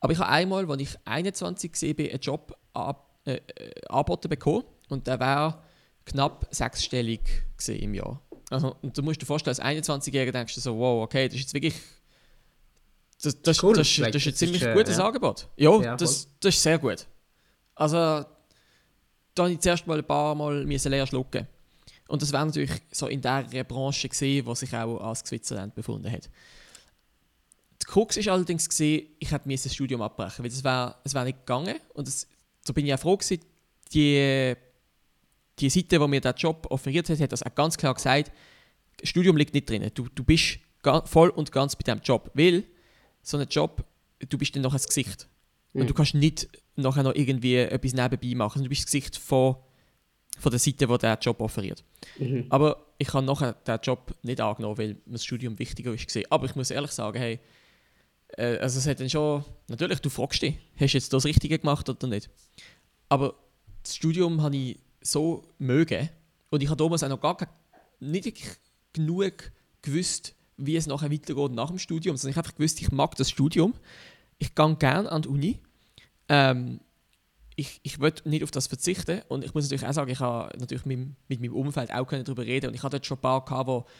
Aber ich habe einmal, als ich 21 war, einen Job ab, äh, äh, angeboten bekommen und der war knapp sechsstellig im Jahr. Also, und du musst dir vorstellen, als 21-Jähriger denkst du so, wow, okay, das ist jetzt wirklich. Das, das,
Cool,
das, das, ist ein ziemlich
ist, äh,
gutes
ja.
Angebot. Ja,
Ja,
das, das ist sehr gut. Also, da habe ich zuerst mal ein paar Mal leer schlucken. Und das war natürlich so in der Branche gesehen, wo sich auch als Switzerland befunden hat. Die Krux ist allerdings gesehen, ich hätte mir das Studium abbrechen, weil es wäre es wär nicht gegangen. Und das, so bin ich auch froh gewesen, die, die Seite, die mir den Job offeriert hat, hat das auch ganz klar gesagt, das Studium liegt nicht drin. Du, du bist voll und ganz bei diesem Job. Weil so ein Job, du bist dann noch ein Gesicht.
Mhm.
Und du kannst nicht nachher noch irgendwie etwas nebenbei machen. Du bist das Gesicht von, von der Seite, die der Job offeriert.
Mhm.
Aber ich habe nachher den Job nicht angenommen, weil mir das Studium wichtiger ist. gewesen. Aber ich muss ehrlich sagen, hey, äh, also es hat dann schon, natürlich, du fragst dich, hast du jetzt das Richtige gemacht oder nicht? Aber das Studium habe ich so mögen und ich habe damals auch noch gar nicht genug gewusst, wie es nachher weitergeht nach dem Studium, sondern ich habe einfach gewusst, ich mag das Studium, ich gehe gerne an die Uni, ähm, ich, ich will nicht auf das verzichten und ich muss natürlich auch sagen, ich habe natürlich mit, mit meinem Umfeld auch darüber reden und ich hatte dort schon ein paar gehabt, die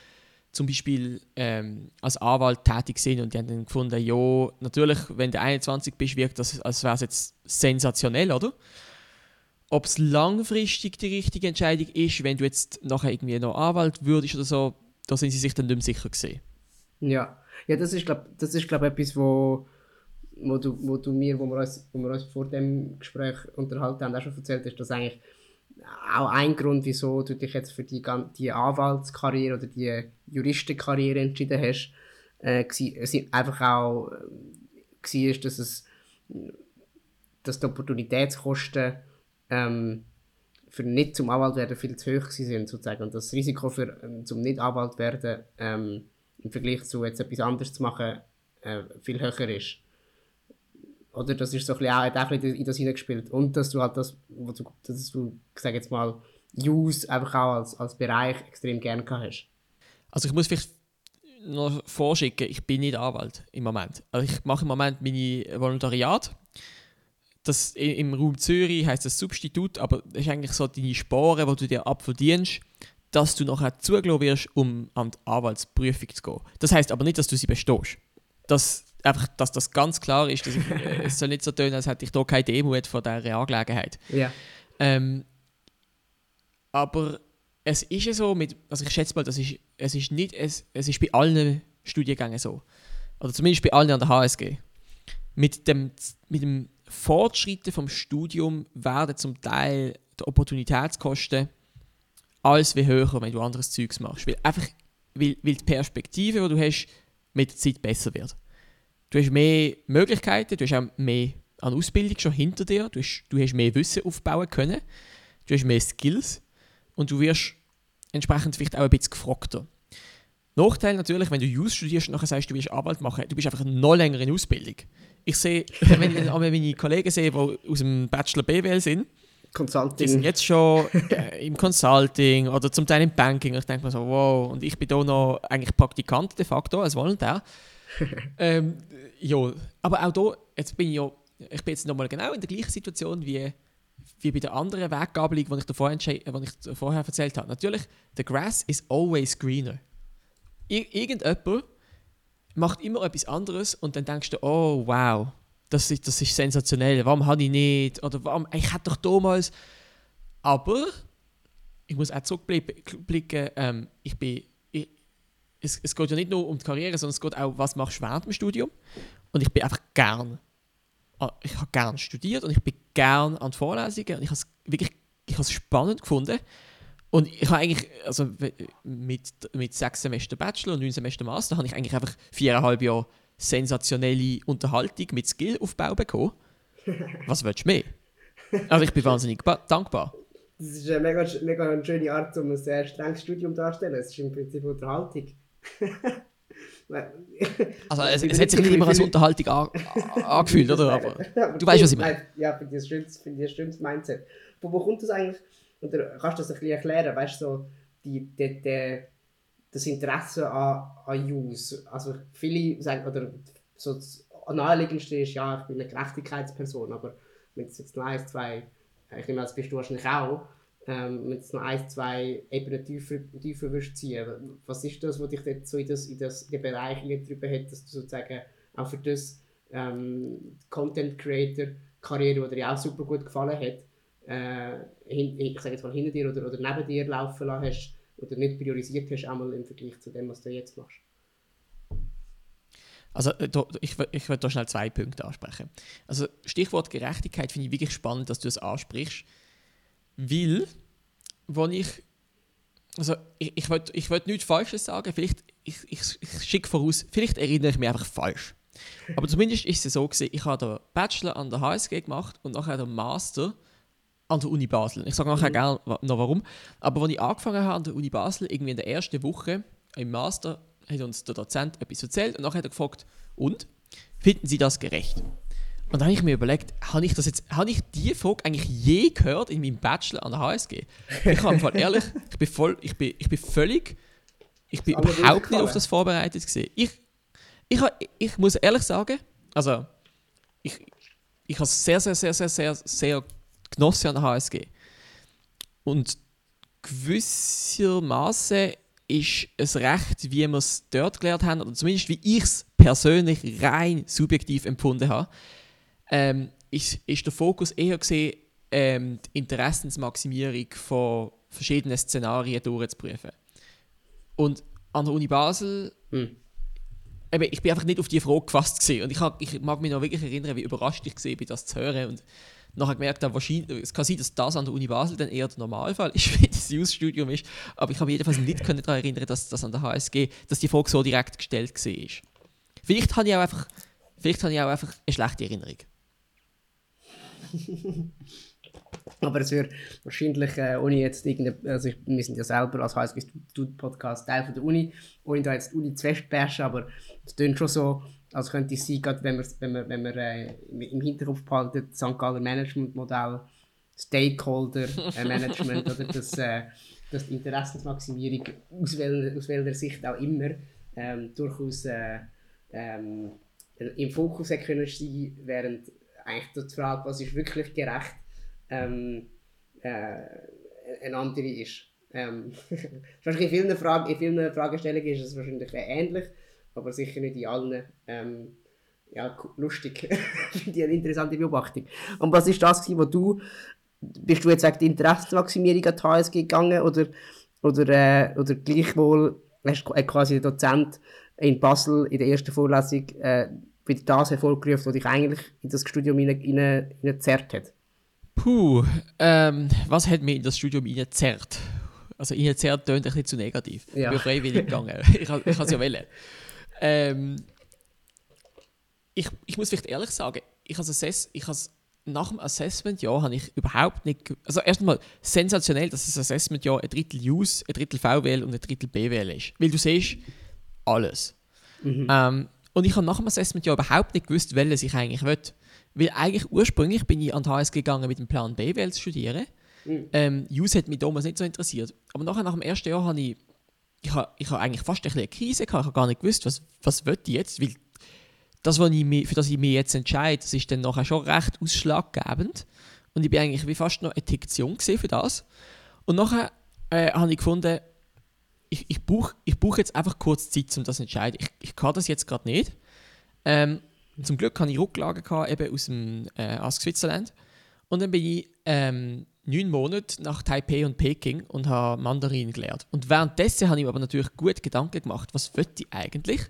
zum Beispiel ähm, als Anwalt tätig sind und die haben dann gefunden, ja, natürlich, wenn du 21 bist, wirkt das, als wäre es jetzt sensationell, oder? Ob es langfristig die richtige Entscheidung ist, wenn du jetzt nachher irgendwie noch Anwalt würdest oder so, da sind sie sich dann nicht mehr sicher gesehen.
Ja, ja das ist glaube ist glaub, etwas, wo, wo, du, wo du mir, wo wir, uns, wo wir uns vor dem Gespräch unterhalten haben, auch schon erzählt hast, dass eigentlich auch ein Grund, wieso du dich jetzt für die, die Anwaltskarriere oder die Juristenkarriere entschieden hast, äh, es einfach auch äh, war, dass es dass die Opportunitätskosten ähm, für nicht zum Anwalt werden viel zu hoch sind sozusagen und das Risiko für ähm, zum nicht Anwalt werden ähm, im Vergleich zu jetzt etwas anderes zu machen äh, viel höher ist. Oder das ist so ein bisschen auch, ein bisschen in das hineingespielt. Und dass du halt das, was du, dass du, ich sag jetzt mal, Use einfach auch als, als Bereich extrem gerne gehabt hast.
Also ich muss vielleicht noch vorschicken, ich bin nicht Anwalt im Moment. Also ich mache im Moment meine Volontariat. Das, Im Raum Zürich heißt das Substitut, aber das ist eigentlich so deine Sporen, die du dir abverdienst, dass du nachher zugelassen wirst, um an die Anwaltsprüfung zu gehen. Das heißt aber nicht, dass du sie bestehst. Das, einfach, dass das ganz klar ist. Dass ich, äh, es soll nicht so tun, als hätte ich da keine Demut von dieser Angelegenheit.
Ja.
Ähm, aber es ist ja so, mit, also ich schätze mal, das ist, es ist nicht, es, es ist bei allen Studiengängen so. Oder zumindest bei allen an der HSG. Mit dem, mit dem Fortschreiten vom Studium werden zum Teil die Opportunitätskosten alles wie höher, wenn du anderes Zeugs machst. Weil einfach, weil, weil die Perspektive, die du hast, mit der Zeit besser wird. Du hast mehr Möglichkeiten, du hast auch mehr an Ausbildung schon hinter dir, du hast, du hast mehr Wissen aufbauen können, du hast mehr Skills und du wirst entsprechend vielleicht auch ein bisschen gefragter. Nachteil natürlich, wenn du Jus studierst und nachher sagst, du willst Arbeit machen, du bist einfach noch länger in Ausbildung. Ich sehe, wenn ich meine Kollegen sehe, die aus dem Bachelor BWL sind, die sind
Consulting.
jetzt schon äh, im Consulting oder zum Teil im Banking. Und ich denke mir so, wow, und ich bin da noch eigentlich Praktikant de facto als Volontär. ähm, ja, aber auch da, jetzt bin ich ja, ich bin jetzt nochmal genau in der gleichen Situation wie, wie bei der anderen Weggabelung, die ich, äh, die ich vorher erzählt habe. Natürlich, the grass is always greener. Ir irgendjemand macht immer etwas anderes und dann denkst du, oh wow, das ist, das ist sensationell, warum habe ich nicht? Oder warum, ich hätte doch damals. Aber ich muss auch zurückblicken, ähm, ich bin, ich, es, es geht ja nicht nur um die Karriere, sondern es geht auch, was machst du während dem Studium. Und ich bin einfach gern, ah, ich habe gern studiert und ich bin gern an die Vorlesungen und ich habe es wirklich ich habe es spannend gefunden. Und ich habe eigentlich, also mit, mit sechs Semester Bachelor und neun Semester Master, habe ich eigentlich einfach viereinhalb Jahre sensationelle Unterhaltung mit Skillaufbau bekommen. Was willst du mehr? Also ich bin wahnsinnig ba- dankbar.
Das ist eine mega, mega eine schöne Art, um ein sehr strenges Studium darzustellen. Es ist im Prinzip Unterhaltung.
Also es, es hat sich nicht immer als Unterhaltung an, angefühlt, oder? Aber du weißt, was ich meine.
Ja, finde ich ein schönes, finde ich ein schönes Mindset. Von wo kommt das eigentlich? Oder kannst du das ein bisschen erklären? Weißt du, so die, die, die, das Interesse an, an Use? Also viele sagen, oder so das naheliegendste ist, ja, ich bin eine Gerechtigkeitsperson, aber wenn es jetzt noch eins, zwei, ich nehme an, das bist du wahrscheinlich auch, ähm, wenn es noch eins, zwei Ebenen tiefer, tiefer willst ziehen was ist das, was dich jetzt so in, das, in, das, in den Bereich eingetrieben hat, dass du sozusagen auch für das ähm, Content Creator Karriere, die dir auch super gut gefallen hat, äh, ich sage jetzt mal hinter dir oder, oder neben dir laufen lassen hast oder nicht priorisiert hast, einmal im Vergleich zu dem, was du jetzt machst?
Also äh, ich, ich würde da schnell zwei Punkte ansprechen. Also Stichwort Gerechtigkeit finde ich wirklich spannend, dass du es ansprichst, weil, wenn ich, also ich, ich will, ich will nichts Falsches sagen, vielleicht, ich, ich, ich schicke voraus, vielleicht erinnere ich mich einfach falsch. Aber zumindest ist es so gewesen, ich habe den Bachelor an der HSG gemacht und nachher den Master an der Uni Basel. Ich sage nachher mhm. gerne noch warum. Aber als ich angefangen habe an der Uni Basel, irgendwie in der ersten Woche im Master, hat uns der Dozent etwas erzählt und nachher hat er gefragt, und? Finden Sie das gerecht? Und dann habe ich mir überlegt, habe ich das jetzt, habe ich die Frage eigentlich je gehört in meinem Bachelor an der HSG? Ich habe Fall ehrlich, ich bin voll, ich bin, ich bin völlig, ich bin überhaupt nicht auf das vorbereitet gesehen. Ich, ich, ich muss ehrlich sagen, also ich, ich habe sehr, sehr, sehr, sehr, sehr, sehr genossen an der HSG. Und gewissermaßen ist es recht, wie wir es dort gelernt haben, oder zumindest wie ich es persönlich rein subjektiv empfunden habe, ähm, ist, ist der Fokus eher gesehen, ähm, die Interessensmaximierung von verschiedenen Szenarien durchzuprüfen. Und an der Uni Basel, hm. eben, ich bin einfach nicht auf die Frage gefasst gewesen. und ich, hab, ich mag mich noch wirklich erinnern, wie überrascht ich war, das zu hören und nachher gemerkt habe, wahrscheinlich, es kann sein, dass das an der Uni Basel dann eher der Normalfall ist, wie das Jus-Studium ist, aber ich habe jedenfalls nicht daran erinnern, dass das an der HSG, dass die Frage so direkt gestellt war. Vielleicht habe ich auch einfach, vielleicht habe ich auch einfach eine schlechte Erinnerung.
Aber es wäre wahrscheinlich, äh, ohne jetzt irgendeine, also ich, wir sind ja selber als HSG Student Podcast Teil von der Uni, ohne da jetzt die Uni zu festbashen, aber es klingt schon so, als könnte es sein, gerade wenn man, wenn man, wenn man äh, im Hinterkopf behalten, das St. Galler Management Modell, Stakeholder äh, Management oder das, äh, das die Interessensmaximierung aus welcher, aus welcher Sicht auch immer ähm, durchaus äh, ähm, im Fokus können sein, während eigentlich die Frage, was ist wirklich gerecht, ähm, äh, eine andere ist. Ähm, in vielen, Fragen, in vielen Fragestellungen ist es wahrscheinlich ähnlich, aber sicher nicht in allen. Ähm, ja, lustig. Finde ich eine interessante Beobachtung. Und was ist das, was du, bist du jetzt wegen der Interessenmaximierung an die HSG gegangen oder, oder, äh, oder gleichwohl hast du quasi der Dozent in Basel in der ersten Vorlesung äh, wieder das hervorgerufen, was dich eigentlich in das Studium hineingezerrt hat?
Puh, ähm, was hat mich in das Studium hineingezerrt? Also hineingezerrt tönt ein bisschen zu negativ. Ja. Ich bin freiwillig gegangen. ich kann es ja wählen. Ähm, ich, ich muss vielleicht ehrlich sagen, ich habe Assess, ich has, nach dem Assessment-Jahr habe ich überhaupt nicht. Also, erstmal sensationell, dass das Assessment-Jahr ein Drittel Use, ein Drittel VWL und ein Drittel BWL ist. Weil du siehst alles. Mhm. Ähm, und ich habe nach dem Assessment-Jahr überhaupt nicht gewusst, welches ich eigentlich will. Weil eigentlich ursprünglich bin ich an die HSG gegangen mit dem Plan BWL zu studieren. Mhm. Ähm, Use hat mich damals nicht so interessiert. Aber nachher, nach dem ersten Jahr habe ich ich habe ich ha eigentlich fast ein eine Krise gehabt. Ich habe gar nicht gewusst, was, was will ich jetzt. Weil das, was ich mich, für das ich mich jetzt entscheide, das ist dann nachher schon recht ausschlaggebend. Und ich bin eigentlich wie fast noch eine jung für das. Und nachher äh, habe ich gefunden, ich, ich brauche ich brauch jetzt einfach kurz Zeit, um das zu entscheiden. Ich, ich kann das jetzt gerade nicht. Ähm, zum Glück hatte ich Rücklagen gehabt, eben aus dem äh, Ask Switzerland. Und dann bin ich ähm, neun Monate nach Taipei und Peking und habe Mandarin gelernt. Und währenddessen habe ich mir aber natürlich gut Gedanken gemacht, was will ich eigentlich?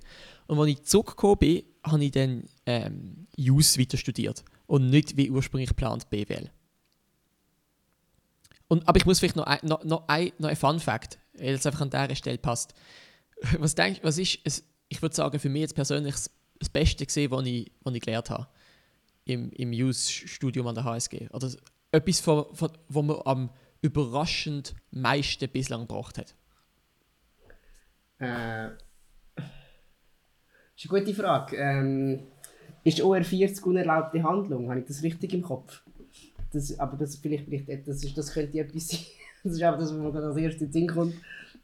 Und als ich zurückgekommen bin, habe ich dann ähm, JUS weiter studiert und nicht wie ursprünglich geplant BWL. Und, aber ich muss vielleicht noch ein, noch, noch ein, noch ein Fun Fact, weil es einfach an dieser Stelle passt. Was denkst was ist, es, ich würde sagen, für mich jetzt persönlich das Beste gesehen, was ich, was ich gelernt habe im, im JUS-Studium an der HSG? Oder etwas, von, von, wo man am überraschend meisten bislang gebracht hat?
Äh, ist eine gute Frage. Ähm, ist OR40 unerlaubte Handlung? Habe ich das richtig im Kopf? Das, aber das, vielleicht, vielleicht, das, ist, das könnte etwas sein. Das ist einfach das, was mir als erstes in den Sinn kommt.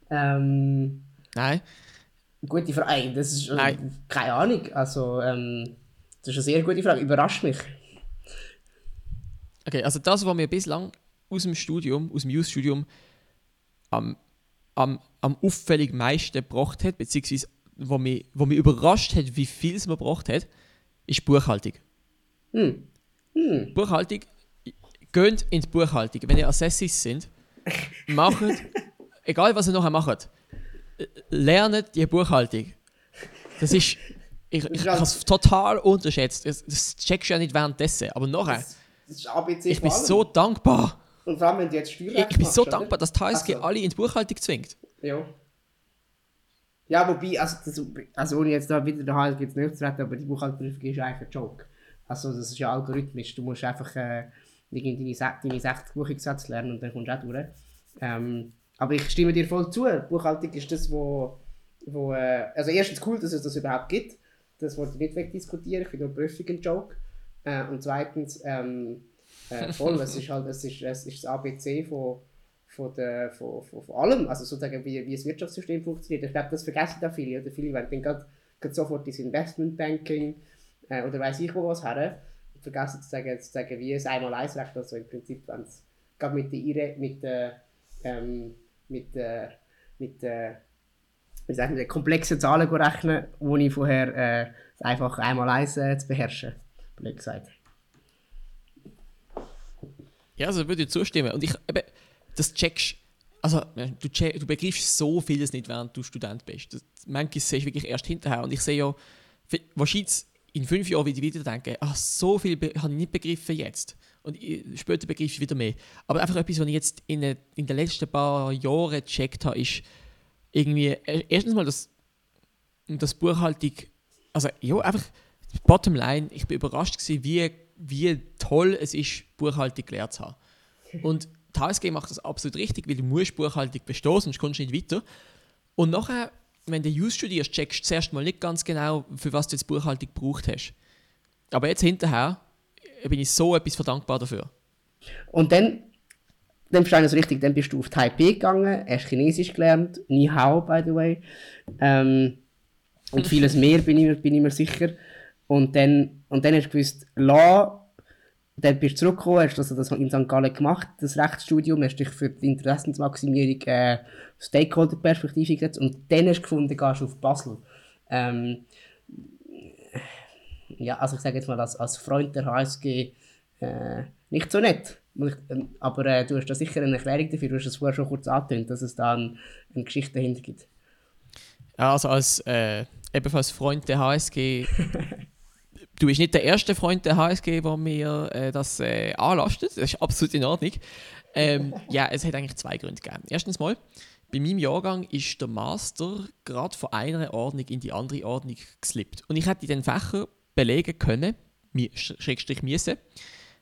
Ähm,
Nein.
Gute Frage. Das ist
Nein.
keine Ahnung. Also, ähm, das ist eine sehr gute Frage. Überrascht mich.
Okay, also das, was mir bislang aus dem Studium, aus dem Youth-Studium am, am, am auffällig meisten gebracht hat, beziehungsweise wo mich, wo mich überrascht hat, wie viel es mir gebracht hat, ist Buchhaltung.
Hm. Hm.
Buchhaltung, geht in die Buchhaltung. Wenn ihr Assessis sind, macht, egal was ihr nachher macht, lernt die Buchhaltung. Das ist, ich, ich, ich habe es total unterschätzt. Das, das checkst du ja nicht währenddessen, aber nachher,
Das, das ist ABC
ich bin so dankbar.
Und vor allem, wenn du jetzt Steuerrecht
ich bin so
oder?
dankbar, dass die HSG
Also.
alle in die Buchhaltung zwingt.
Ja. Ja, wobei, also, das, also ohne jetzt da wieder der HSG jetzt nicht zu retten, aber die Buchhalterprüfung ist eigentlich ein Joke. Also das ist ja algorithmisch. Du musst einfach äh, deine, deine 60 Buchungssätze lernen und dann kommst du auch durch. Ähm, aber ich stimme dir voll zu. Buchhaltung ist das, wo, wo äh, also erstens cool, dass es das überhaupt gibt. Das wollte ich nicht wegdiskutieren. Ich finde Prüfung ein Joke. Äh, und zweitens, ähm, äh, voll, es ist halt, es ist, es ist das ABC von, von, der, von, von, von allem, also sozusagen wie, wie das Wirtschaftssystem funktioniert. Ich glaube, das vergessen da viele, oder? Viele dann gerade, sofort ins Investmentbanking äh, oder weiß ich wo was her und vergessen zu sagen, zu sagen wie es einmal eins rechnet, also im Prinzip, wenn es gerade mit der Ire, mit der, ähm, mit der, mit der, wie sagen wir, komplexen Zahlen rechnen, ohne vorher äh, einfach einmal eins äh, zu beherrschen, blöd gesagt.
Ja, also würde ich zustimmen. Und ich, eben, das checkst, also du, check, du begreifst so vieles nicht, während du Student bist. Das, manches siehst du wirklich erst hinterher. Und ich sehe ja, wahrscheinlich in fünf Jahren wieder wieder denken, ach, so viel be- habe ich nicht begriffen jetzt. Und ich, später begreife ich wieder mehr. Aber einfach etwas, was ich jetzt in, in den letzten paar Jahren gecheckt habe, ist irgendwie, äh, erstens mal, dass, das Buchhaltung, also ja, einfach, bottom line, ich bin überrascht gewesen, wie, wie toll es ist, Buchhaltung gelernt zu haben. Und die HSG macht das absolut richtig, weil du musst Buchhaltung bestehen, sonst kommst du nicht weiter. Und nachher, wenn du Jus studierst, checkst du zuerst mal nicht ganz genau, für was du jetzt Buchhaltung gebraucht hast. Aber jetzt hinterher äh, bin ich so etwas verdankbar dafür.
Und dann, dann verstehe ich das richtig, dann bist du auf Taipei gegangen, hast Chinesisch gelernt, Ni Hao, by the way. Ähm, und vieles mehr, bin ich, mir- bin ich mir sicher. Und dann, und dann hast du gewusst, La, dann bist du zurückgekommen, hast also das in St. Gallen gemacht, das Rechtsstudium, hast dich für die Interessensmaximierung äh, Stakeholder-Perspektive gesetzt und dann hast du gefunden, gehst du auf Basel. Ähm, ja, also ich sage jetzt mal, als, als Freund der HSG äh, nicht so nett. Ähm, Aber äh, du hast da sicher eine Erklärung dafür, du hast es vorher schon kurz angetönt, dass es da ein, eine Geschichte dahinter gibt.
Ja, also als äh, ebenfalls Freund der HSG, du bist nicht der erste Freund der HSG, der mir äh, das äh, anlastet. Das ist absolut in Ordnung. Ähm, ja, es hat eigentlich zwei Gründe gegeben. Erstens mal, bei meinem Jahrgang ist der Master gerade von einer Ordnung in die andere Ordnung geslippt. Und ich hätte den Fächer belegen können, Schrägstrich müssen,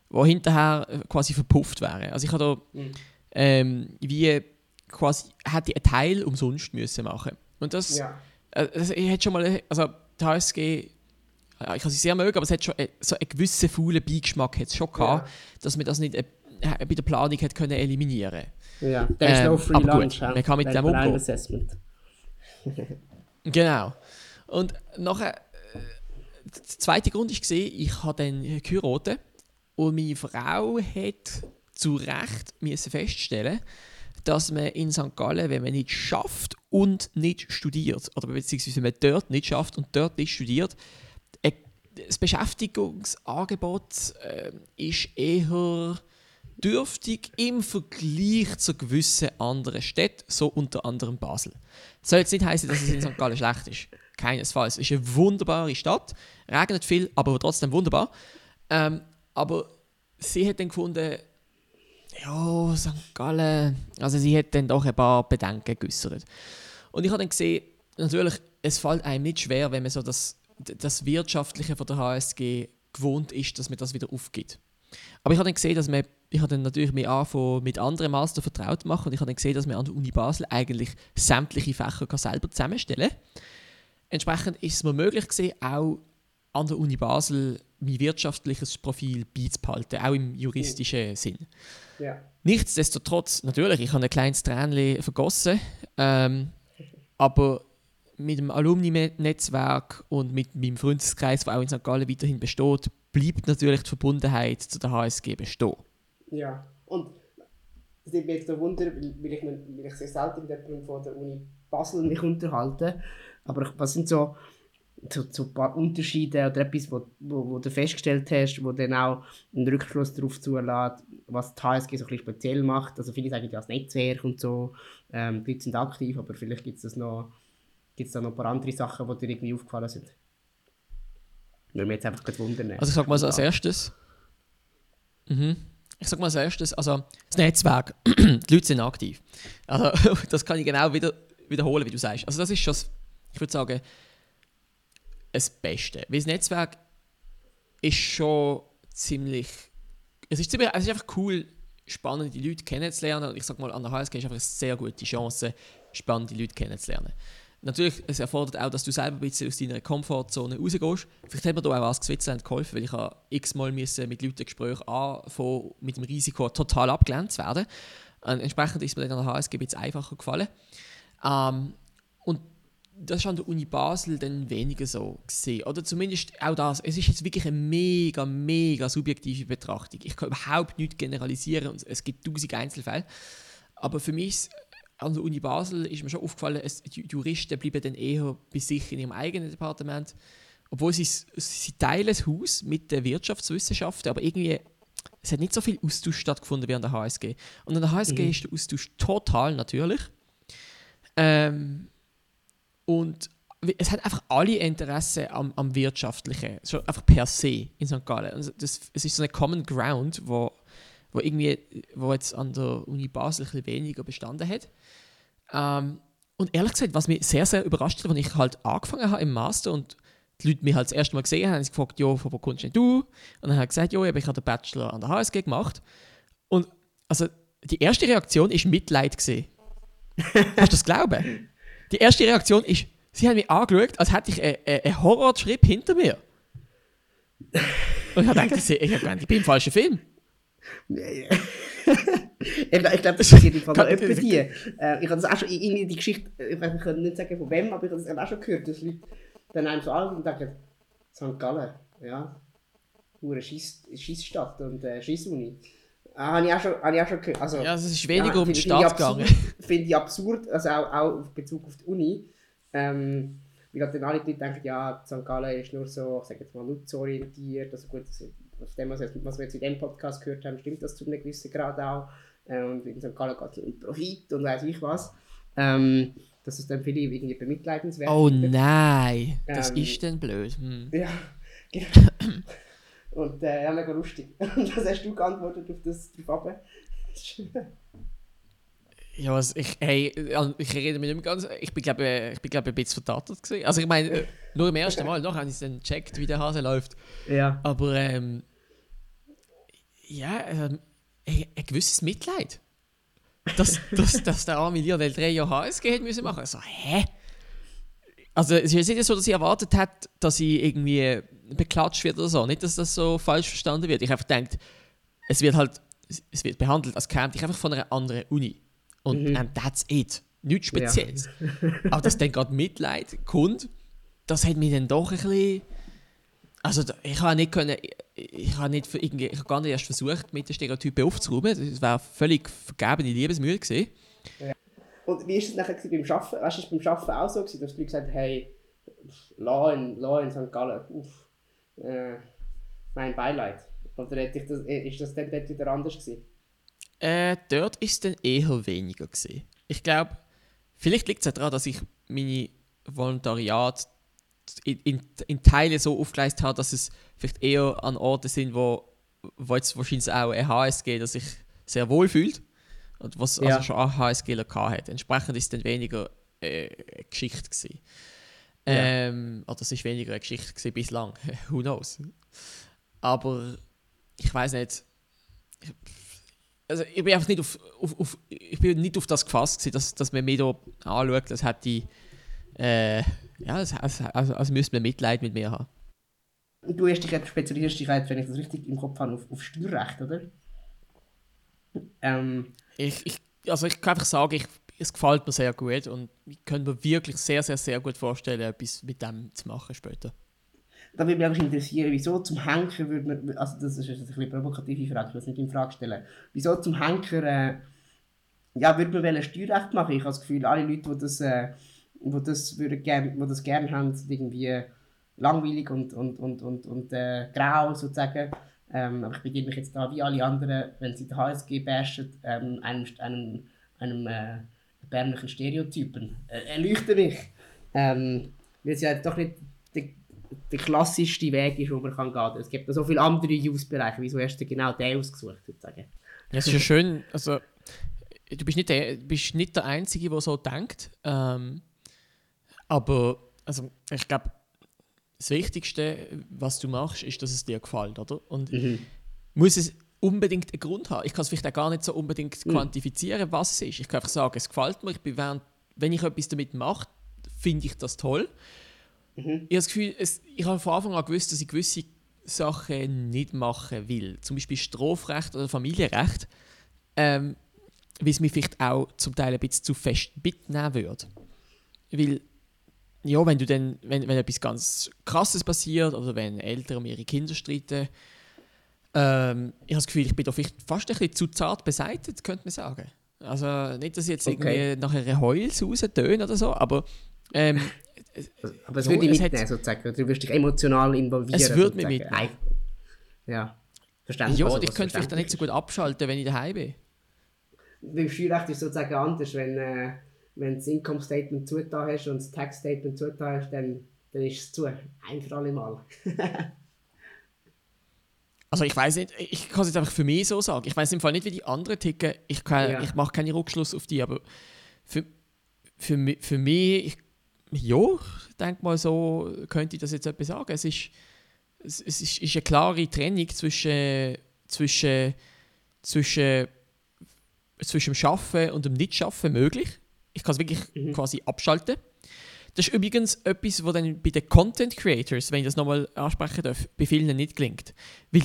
wo hinterher äh, quasi verpufft wären. Also ich habe da ähm, wie quasi hätte einen Teil umsonst müssen machen. Und das
Ja.
äh, also ich hätte schon mal, also die HSG, äh, ich kann sie sehr mögen, aber es hat schon äh, so einen gewissen faulen Beigeschmack hat's schon gehabt, dass man das nicht äh, bei der Planung hat können eliminieren
Ja, der ist
Ähm,
no free
gut,
lunch. ja.
man kann mit dem umgehen.
Assessment.
Genau. Und nachher, äh, der zweite Grund gesehen, ich habe dann geheiratet und meine Frau hat zu Recht müssen feststellen, dass man in St. Gallen, wenn man nicht schafft und nicht studiert, oder beziehungsweise wenn man dort nicht schafft und dort nicht studiert, äh, das Beschäftigungsangebot äh, ist eher dürftig im Vergleich zu gewissen anderen Städten, so unter anderem Basel. Das soll jetzt nicht heißen, dass es in St. Gallen schlecht ist. Keinesfalls. Es ist eine wunderbare Stadt, regnet viel, aber trotzdem wunderbar. Ähm, aber sie hat dann gefunden, ja, St. Gallen, also sie hat dann doch ein paar Bedenken geäußert. Und ich habe dann gesehen, natürlich, es fällt einem nicht schwer, wenn man so das, das Wirtschaftliche von der HSG gewohnt ist, dass man das wieder aufgibt. Aber ich habe dann gesehen, dass man, ich habe dann natürlich mich angefangen, mit anderen Master vertraut machen und ich habe dann gesehen, dass man an der Uni Basel eigentlich sämtliche Fächer kann selber zusammenstellen kann. entsprechend ist es mir möglich gewesen, auch an der Uni Basel mein wirtschaftliches Profil beizubehalten, auch im juristischen Sinn.
Ja.
Nichtsdestotrotz, natürlich, ich habe ein kleines Tränchen vergossen, ähm, aber mit dem Alumni-Netzwerk und mit meinem Freundeskreis, der auch in St. Gallen weiterhin besteht, bleibt natürlich die Verbundenheit zu der HSG bestehen.
Ja, und es nimmt mich jetzt noch Wunder, weil ich, weil ich sehr selten mit jemandem von der Uni Basel mich unterhalte, aber was sind so, so, so ein paar Unterschiede oder etwas, wo, wo, wo du festgestellt hast, wo dann auch einen Rückschluss darauf zulässt, was die HSG so ein speziell macht. Also viele sagen ja das Netzwerk und so, ähm, die sind aktiv, aber vielleicht gibt es noch, gibt's da noch ein paar andere Sachen, die dir irgendwie aufgefallen sind. Würde mich jetzt einfach wundern.
Also ich sag mal so als erstes. Mhm. Ich sag mal als erstes, also das Netzwerk, die Leute sind aktiv. Also das kann ich genau wieder, wiederholen, wie du sagst. Also das ist schon, ich würde sagen, das Beste. Weil das Netzwerk ist schon ziemlich, es ist, ziemlich, es ist einfach cool, spannende Leute kennenzulernen. Und ich sag mal, an der HSG ist einfach eine sehr gute Chance, spannende Leute kennenzulernen. Natürlich, es erfordert auch, dass du selber ein bisschen aus deiner Komfortzone rausgehst. Vielleicht hat mir da auch als Switzerland geholfen, weil ich x-mal mit Leuten Gespräche anfangen, mit dem Risiko total abgelehnt zu werden. Und entsprechend ist mir dann an der HSG ein bisschen einfacher gefallen. Ähm, und das ist an der Uni Basel dann weniger so gesehen. Oder zumindest auch das. Es ist jetzt wirklich eine mega, mega subjektive Betrachtung. Ich kann überhaupt nicht generalisieren es gibt tausend Einzelfälle. Aber für mich an der Uni Basel ist mir schon aufgefallen, es, die Juristen bleiben dann eher bei sich in ihrem eigenen Departement. Obwohl sie, sie teilen das Haus mit der Wirtschaftswissenschaften, aber irgendwie es hat nicht so viel Austausch stattgefunden wie an der HSG. Und an der HSG
Mhm.
ist der Austausch total natürlich. Ähm, und es hat einfach alle Interesse am, am Wirtschaftlichen, schon einfach per se in St. Gallen. Also das, es ist so eine Common Ground, wo, wo irgendwie, wo jetzt an der Uni Basel ein bisschen weniger bestanden hat. Ähm, und ehrlich gesagt, was mich sehr, sehr überrascht hat, als ich halt angefangen habe im Master und die Leute mich halt das erste Mal gesehen haben, haben sie gefragt, jo, von wo kommst denn du? Und dann habe ich gesagt, jo, ich habe den Bachelor an der HSG gemacht. Und also die erste Reaktion ist Mitleid gesehen. Kannst du das glauben? Die erste Reaktion ist, sie haben mich angeschaut, als hätte ich einen Horrortrip hinter mir. Und ich habe gedacht, ich, ich, hab gedacht, ich bin im falschen Film.
ich glaube, glaub, das passiert im Fall noch etwa die. Äh, ich habe das auch schon in, die Geschichte, ich, weiß, ich kann nicht sagen von wem, aber ich habe das auch schon gehört, dass Leute dann einem so anschauen und denken, St. Gallen, ja, eine Scheissstadt und äh, Scheissuni. Ah, habe ich, auch schon- habe ich auch schon gehört. Also,
Ja, es ist weniger
ja,
um die Stadt gegangen.
Finde ich absurd, also auch, auch auf Bezug auf die Uni. Ähm, weil halt dann alle Leute denken, ja, St. Gallen ist nur so, ich sage jetzt mal, nutzorientiert. Also gut, das, auf dem, was, wir jetzt in diesem Podcast gehört haben, stimmt das zu einem gewissen Grad auch. Äh, und in St. Gallen geht es um Profit und weiß ich was. Ähm, dass es dann viele irgendwie bemitleidenswert
Oh nein, das
Ähm,
ist dann blöd. Hm.
Ja, genau. Und äh, ja, mega lustig. Und was hast du geantwortet auf das drauf ab?
Ja, was, ich, hey, äh, ich rede nicht mehr ganz. Ich bin, glaube ich, bin, glaub, ein bisschen verdattert gewesen. Also, ich meine, äh, nur im ersten Mal, noch habe ich dann gecheckt, wie der Hase läuft.
ja.
Aber, ähm, ja, ähm, ein, ein gewisses Mitleid. Dass, dass, dass der arme Lionel drei Jahre HSG hätte müssen machen. Also, hä? Also, es ist nicht so, dass ich erwartet hätte, dass ich irgendwie beklatscht wird oder so. Nicht, dass das so falsch verstanden wird. Ich habe einfach gedacht, es wird halt, es wird behandelt, als käme ich einfach von einer anderen Uni. Und
Mhm.
and that's it. Nichts Spezielles. Aber dass dann gerade Mitleid kommt, das hat mich dann doch ein bisschen. Also ich habe nicht können, ich, habe nicht irgendwie, ich habe gar nicht erst versucht, mit den Stereotypen aufzuräumen. Das wäre völlig vergebene Liebesmühe gewesen.
Und wie war es nachher beim Arbeiten? Weißt du, ist es beim Arbeiten auch so, gewesen, dass die Leute gesagt haben, hey, Law in, Law in St. Gallen, uff, äh, mein Beileid. Oder hätte ich das, äh, ist das dann dort wieder anders gewesen?
Äh, dort ist es dann eher weniger gewesen. Ich glaube, vielleicht liegt es daran, dass ich meine Volontariat in, in, in Teilen so aufgeleistet habe, dass es vielleicht eher an Orten sind, wo, wo jetzt wahrscheinlich auch ein HSG, das sich sehr wohl fühlt und was
Ja.
also schon ein HSGler hat. Entsprechend ist es dann weniger äh, eine Geschichte gewesen.
Ja.
Ähm, oder es ist weniger eine Geschichte gewesen bislang. Who knows? Aber ich weiß nicht. Ich, also ich bin einfach nicht auf, auf, auf, ich bin nicht auf das gefasst gewesen, dass, dass man mich da anschaut, hätte ich äh, ja, als, als, als, als müsste man Mitleid mit mir haben.
Du hast dich spezialisierst dich wenn ich das richtig im Kopf habe, auf, auf Steuerrecht, oder? Ähm,
Ich, ich, also ich kann einfach sagen, ich, es gefällt mir sehr gut und ich könnte mir wirklich sehr, sehr, sehr gut vorstellen, etwas mit dem zu machen später.
da würde mich einfach interessieren, wieso zum Henker würde man, also das ist jetzt ein eine provokative Frage, ich will es nicht in Frage stellen, wieso zum Henker, äh, ja, würde man wollen Steuerrecht machen? Ich habe das Gefühl, alle Leute, die das, äh, die das, würden gern, die das gerne haben, sind irgendwie langweilig und, und, und, und, und äh, grau sozusagen. Ähm, aber ich beginne mich jetzt da wie alle anderen, wenn sie den HSG bashen, ähm, einem, einem, einem äh, erbärmlichen Stereotypen. Äh, erleuchte mich. Ähm, weil es ja doch nicht der, der klassischste Weg ist, wo man kann gehen kann. Es gibt noch so viele andere Use-Bereiche. Wieso hast du genau den ausgesucht, sozusagen?
Ja, es ist ja schön, also du bist nicht der, bist nicht der Einzige, der so denkt. Ähm, aber also, ich glaube, das Wichtigste, was du machst, ist, dass es dir gefällt, oder? Und muss es unbedingt einen Grund haben? Ich kann es vielleicht auch gar nicht so unbedingt quantifizieren, was es ist. Ich kann einfach sagen, es gefällt mir. Ich bin während, wenn ich etwas damit mache, finde ich das toll. Ich habe das Gefühl, es, ich habe von Anfang an gewusst, dass ich gewisse Sachen nicht machen will. Zum Beispiel Strafrecht oder Familienrecht. Ähm, weil es mich vielleicht auch zum Teil ein bisschen zu fest mitnehmen würde. Weil, ja, wenn du dann, wenn, wenn etwas ganz krasses passiert oder wenn Eltern um ihre Kinder streiten, ähm, ich habe das Gefühl, ich bin da vielleicht fast ein bisschen zu zart beseitigt, könnte man sagen. Also nicht, dass ich jetzt
Okay.
irgendwie nach einer Heulsause töne oder so, aber ähm,
Aber es
Ja,
würde dich
es hat-
mitnehmen, sozusagen. Du wirst dich emotional involvieren.
Es würde mich mitnehmen.
Ein- Ja. Verständlich.
ja,
also,
ich könnte vielleicht dann nicht so gut abschalten, wenn ich daheim bin.
Beim Steuerrecht ist es sozusagen anders. Wenn, äh, wenn du das Income Statement zugetan hast und das Tax Statement zugetan hast, dann, dann ist es zu. Ein für alle Mal.
Also ich weiß nicht, ich kann es jetzt einfach für mich so sagen. Ich weiß im Fall nicht, wie die anderen ticken. Ich, kann,
Ja.
ich mache keinen Rückschluss auf die, aber für, für, für mich, ich, ja, ich denke mal so, könnte ich das jetzt etwas sagen. Es ist, es, es ist, ist eine klare Trennung zwischen, zwischen, zwischen, zwischen dem Schaffen und dem Nicht-Schaffen möglich. Ich kann es wirklich quasi abschalten. Das ist übrigens etwas, was dann bei den Content Creators, wenn ich das nochmal ansprechen darf, bei vielen nicht gelingt. Weil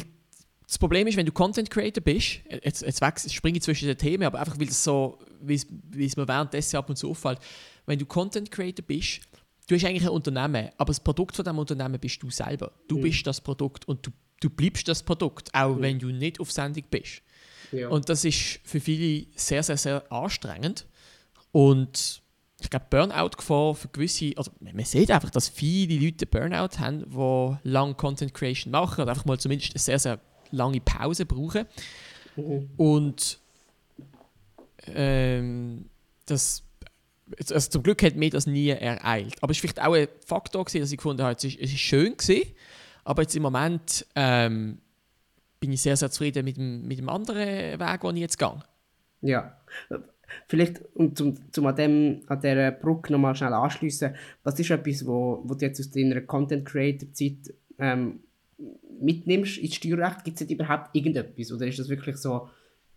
das Problem ist, wenn du Content Creator bist, jetzt, jetzt wechsel, springe ich zwischen den Themen, aber einfach weil es so, wie es, wie es mir währenddessen ab und zu auffällt, wenn du Content Creator bist, du hast eigentlich ein Unternehmen, aber das Produkt von diesem Unternehmen bist du selber. Du bist das Produkt und du, du bleibst das Produkt, auch wenn du nicht auf Sendung bist.
Ja.
Und das ist für viele sehr, sehr, sehr anstrengend. Und ich glaube, Burnout-Gefahr für gewisse, also man sieht einfach, dass viele Leute Burnout haben, die lang Content Creation machen oder einfach mal zumindest eine sehr, sehr lange Pause brauchen. Und ähm, das, also zum Glück hat mir das nie ereilt. Aber es war vielleicht auch ein Faktor, gewesen, dass ich gefunden habe, es ist, es ist schön gewesen, aber jetzt im Moment ähm, bin ich sehr, sehr zufrieden mit dem, mit dem anderen Weg, den ich jetzt gehe.
Ja. Vielleicht, um zum, zum an, dem, an dieser Brücke nochmal schnell anschliessen, was ist etwas, wo, wo du jetzt aus deiner Content-Creator-Zeit ähm, mitnimmst ins Steuerrecht? Gibt es überhaupt irgendetwas? Oder ist das wirklich so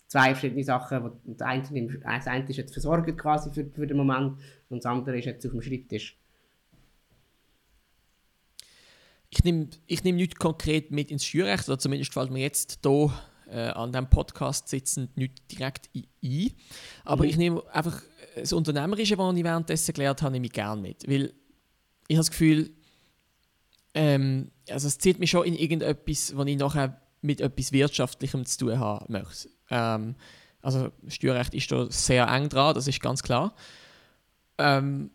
zwei verschiedene Sachen? Wo das, eine, das eine ist jetzt versorgt quasi für, für den Moment und das andere ist jetzt auf dem Schreibtisch.
Ich nehme ich nehm nichts konkret mit ins Steuerrecht, oder zumindest fällt mir jetzt hier äh, an diesem Podcast sitzend nicht direkt ein. Aber ich nehme einfach das Unternehmerische, was ich währenddessen gelernt habe, nehme ich gerne mit. Weil ich habe das Gefühl, ähm, also es zieht mich schon in irgendetwas, wo ich nachher mit etwas Wirtschaftlichem zu tun haben möchte. Ähm, also Steuerrecht ist da sehr eng dran, das ist ganz klar. Ähm,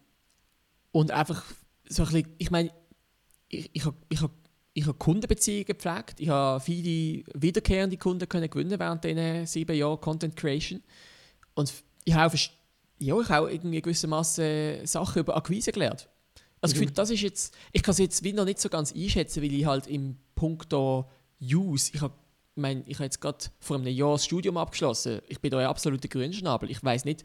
und einfach so ein bisschen, ich meine, ich, ich habe ich hab, ich hab Kundenbeziehungen gepflegt. Ich habe viele wiederkehrende Kunden können gewinnen während diesen sieben Jahren Content Creation. Und ich habe auch, ja, ich habe auch irgendwie gewissermaßen Sachen über Akquise gelernt. Also ich finde, das ist jetzt, ich kann es jetzt wie noch nicht so ganz einschätzen, weil ich halt im Punkt Use, ich habe ich meine, ich habe jetzt gerade vor einem Jahr das Studium abgeschlossen. Ich bin da ein absoluter Grünschnabel. Ich weiß nicht,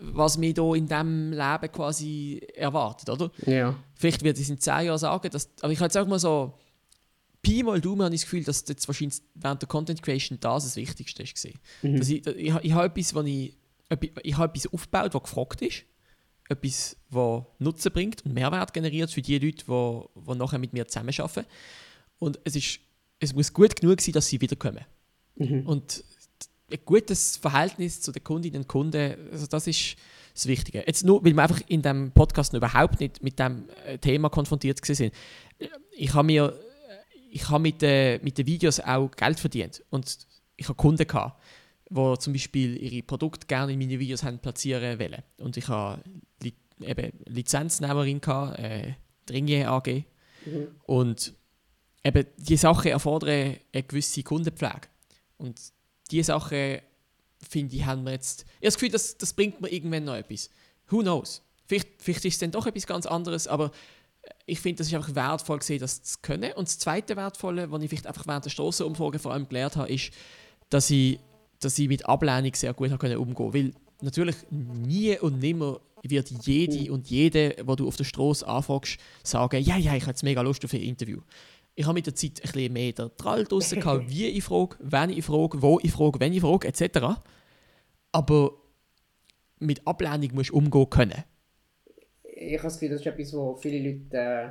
was mich da in diesem Leben quasi erwartet, oder?
Ja.
Vielleicht wird es in zehn Jahren sagen, dass, aber ich habe jetzt auch mal so, Pi mal Daumen habe ich das Gefühl, dass jetzt wahrscheinlich während der Content Creation das das Wichtigste war. Dass ich, ich, ha- ich habe etwas, wo ich, ich habe etwas aufgebaut, was gefragt ist. etwas, das Nutzen bringt und Mehrwert generiert für die Leute, die, die nachher mit mir zusammenarbeiten. Und es, ist, es muss gut genug sein, dass sie wiederkommen.
Mhm.
Und ein gutes Verhältnis zu den Kundinnen und Kunden, also das ist das Wichtige. Jetzt nur, weil wir einfach in diesem Podcast überhaupt nicht mit dem äh, Thema konfrontiert sind. Ich habe mir ich habe mit, äh, mit den Videos auch Geld verdient und ich habe Kunden gehabt, die zum Beispiel ihre Produkte gerne in meine Videos haben platzieren wollen. Und ich habe Li eben Lizenznehmerin gehabt, äh, Dringier AG.
Mhm.
Und eben diese Sachen erfordern eine gewisse Kundenpflege. Und diese Sachen, finde ich, haben wir jetzt. Ich habe das Gefühl, das, das bringt mir irgendwann noch etwas. Who knows? Vielleicht, vielleicht ist es dann doch etwas ganz anderes, aber ich finde, das ist einfach wertvoll gesehen, das zu können. Und das zweite Wertvolle, was ich vielleicht einfach während der Strassenumfrage vor allem gelernt habe, ist, dass ich, dass ich mit Ablehnung sehr gut umgehen konnte. Weil natürlich nie und nimmer wird jede und jede, wo du auf der Straße anfragst, sagen, ja, ja, ich habe jetzt mega Lust auf ein Interview. Ich habe mit der Zeit ein mehr der Trall draussen gehabt, wie ich frage, wenn ich frage, wo ich frage, wenn ich frage, etc. Aber mit Ablehnung musst du umgehen können.
Ich habe das Gefühl, das ist etwas, wo viele Leute äh,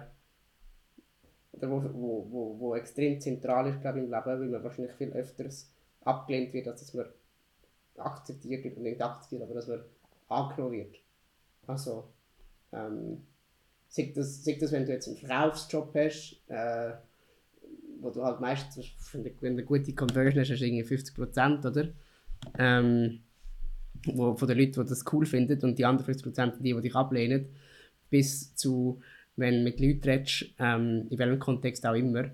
oder wo, wo, wo, wo extrem zentral ist glaube ich, im Leben, weil man wahrscheinlich viel öfters abgelehnt wird, als dass man akzeptiert wird, nicht akzeptiert, aber dass man angenommen wird. Also, ähm, sei das, das, wenn du jetzt einen Verkaufsjob hast, äh, wo du halt meistens, wenn du, eine gute Conversion hast, hast du irgendwie 50%, oder? Ähm, wo, von den Leuten, die das cool finden und die anderen 50% sind die, die dich ablehnen, bis zu, wenn du mit Leuten redest, ähm, in welchem Kontext auch immer,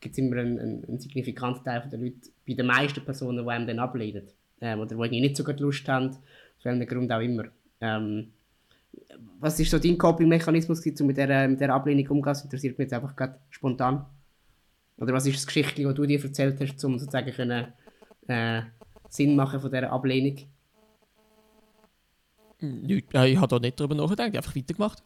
gibt es immer einen, einen, einen signifikanten Teil der Leute, bei den meisten Personen, die einem dann ablehnen. Ähm, oder die nicht so gut Lust haben, aus welchem Grund auch immer. Ähm, was ist so dein Coping-Mechanismus, um mit dieser, mit dieser Ablehnung umzugehen? Das interessiert mich jetzt einfach gerade spontan. Oder was ist das Geschichte, das du dir erzählt hast, um sozusagen können, äh, Sinn machen von dieser Ablehnung?
Nicht, ich habe da nicht darüber nachgedacht, ich habe einfach weitergemacht.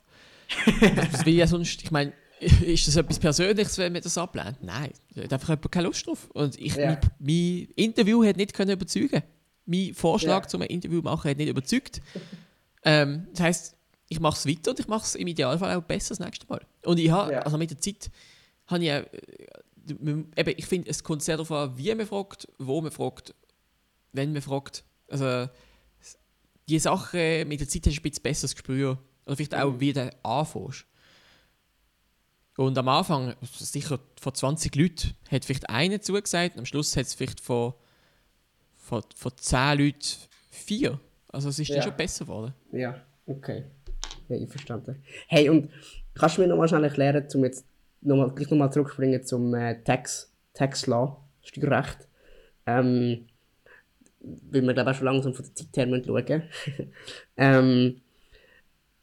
was will ich sonst? Ich meine, ist das etwas Persönliches, wenn man das ablehnt? Nein, da hat einfach jemand keine Lust drauf. Und ich,
Ja.
mein, mein Interview hat nicht können überzeugen. Mein Vorschlag
Ja.
zum Interview machen hat nicht überzeugt. ähm, das heisst, ich mache es weiter und ich mache es im Idealfall auch besser das nächste Mal. Und ich habe,
Ja.
also mit der Zeit, habe ich auch, äh, eben, ich finde, es kommt sehr darauf an, wie man fragt, wo man fragt, wenn man fragt. Also, die Sache mit der Zeit hast du ein bisschen besseres Gespür. Oder vielleicht auch, wie du anfängst. Und am Anfang, sicher von 20 Leuten, hat vielleicht einer zugesagt und am Schluss hat es vielleicht von, von, von 10 Leuten vier. Also es ist dann
Ja.
schon besser geworden.
Ja, okay. Ja, ich verstanden. Hey, und kannst du mir nochmal schnell erklären, um jetzt nochmal, gleich nochmal zurückspringen zum äh, Tax, Tax Law, Steuerrecht. Ähm, weil wir, glaube schon langsam von der Zeit her schauen ähm,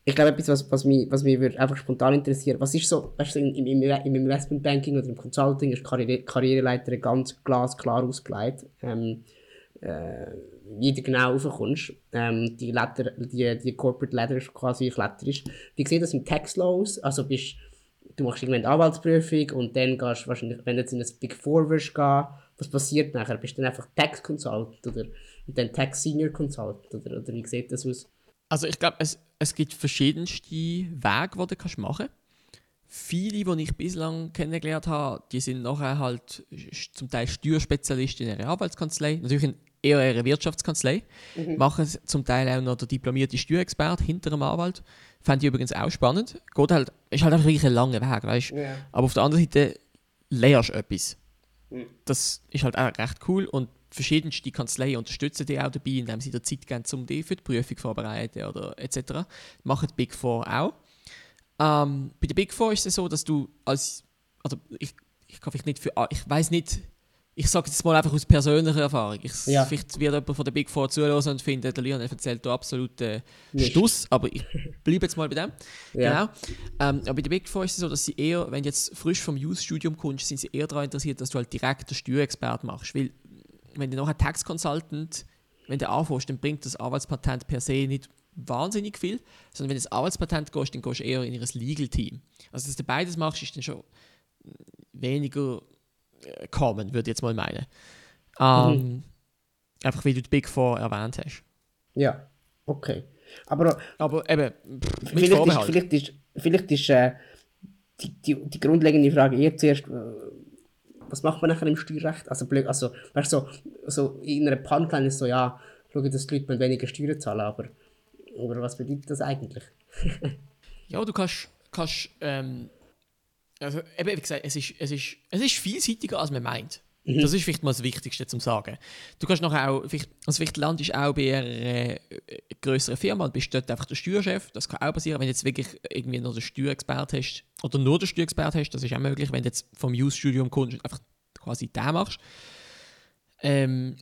Ich glaube, etwas, was, was mich, was mich würde einfach spontan interessieren, was ist so, weißt du, im, im, im Investmentbanking oder im Consulting ist Karriere, Karriereleiter ganz glasklar ausgelegt. Ähm, äh, wie du genau raufkommst. Ähm, die, Letter, die, die Corporate Ladder ist quasi kletterst. Wie sieht das im Tax Law aus? Also bist, machst irgendwann eine Anwaltsprüfung und dann gehst du wahrscheinlich, wenn du jetzt in ein Big Four willst gehen, was passiert nachher? Bist du dann einfach Tax Consultant oder und dann Tax Senior Consultant oder, oder wie sieht das aus?
Also ich glaube, es, es gibt verschiedenste Wege, die du kannst machen kannst. Viele, die ich bislang kennengelernt habe, die sind nachher halt zum Teil Steuerspezialisten in einer Anwaltskanzlei, natürlich in eher einer Wirtschaftskanzlei, machen s- zum Teil auch noch der diplomierte Steuerexperte hinter einem Anwalt. Fände ich übrigens auch spannend. Geht halt, ist halt einfach ein langer Weg, weißt
Ja.
Aber auf der anderen Seite lernst du etwas.
Mhm.
Das ist halt auch recht cool und verschiedenste Kanzleien unterstützen dich auch dabei, indem sie dir Zeit geben, um dich für die Prüfung vorzubereiten oder etc. Machen die Big Four auch. Ähm, bei der Big Four ist es so, dass du als, also ich, ich kann vielleicht nicht für, ich weiß nicht, ich sage jetzt mal einfach aus persönlicher Erfahrung. Ich,
Ja.
Vielleicht wird jemand von der Big Four zuhören und finden, der Leon erzählt da absolut äh. Stuss, aber ich bleibe jetzt mal bei dem.
Ja.
Genau. Ähm, aber bei der Big Four ist es so, dass sie eher, wenn du jetzt frisch vom Youth-Studium kommst, sind sie eher daran interessiert, dass du halt direkt den Steuerexpert machst. Weil, wenn du nachher Tax Consultant, wenn du anfängst, dann bringt das Arbeitspatent per se nicht wahnsinnig viel, sondern wenn du das Arbeitspatent gehst, dann gehst du eher in ihr Legal-Team. Also, dass du beides machst, ist dann schon weniger äh, common, würde ich jetzt mal meinen. Ähm, Einfach weil du die Big Four erwähnt hast.
Ja, okay. Aber,
Aber eben, pff,
vielleicht ist, vielleicht ist, vielleicht ist äh, die, die, die grundlegende Frage eher zuerst, äh, was macht man nachher im Steuerrecht? Also, also weißt so, so in einer Punchline ist so, ja, schau, dass die Leute weniger Steuern zahlen, aber, aber was bedeutet das eigentlich?
Ja, du kannst, kannst ähm, also eben wie gesagt, es ist, es, ist, es ist vielseitiger, als man meint. Das ist vielleicht mal das Wichtigste zum Sagen. Du kannst nachher auch, vielleicht, also vielleicht landest auch bei einer äh, größeren Firma und bist dort einfach der Steuerchef. Das kann auch passieren, wenn du jetzt wirklich irgendwie noch den Steuerexpert hast oder nur den Steuerexpert hast. Das ist auch möglich, wenn du jetzt vom Use-Studium kommst und einfach quasi den machst. Ähm,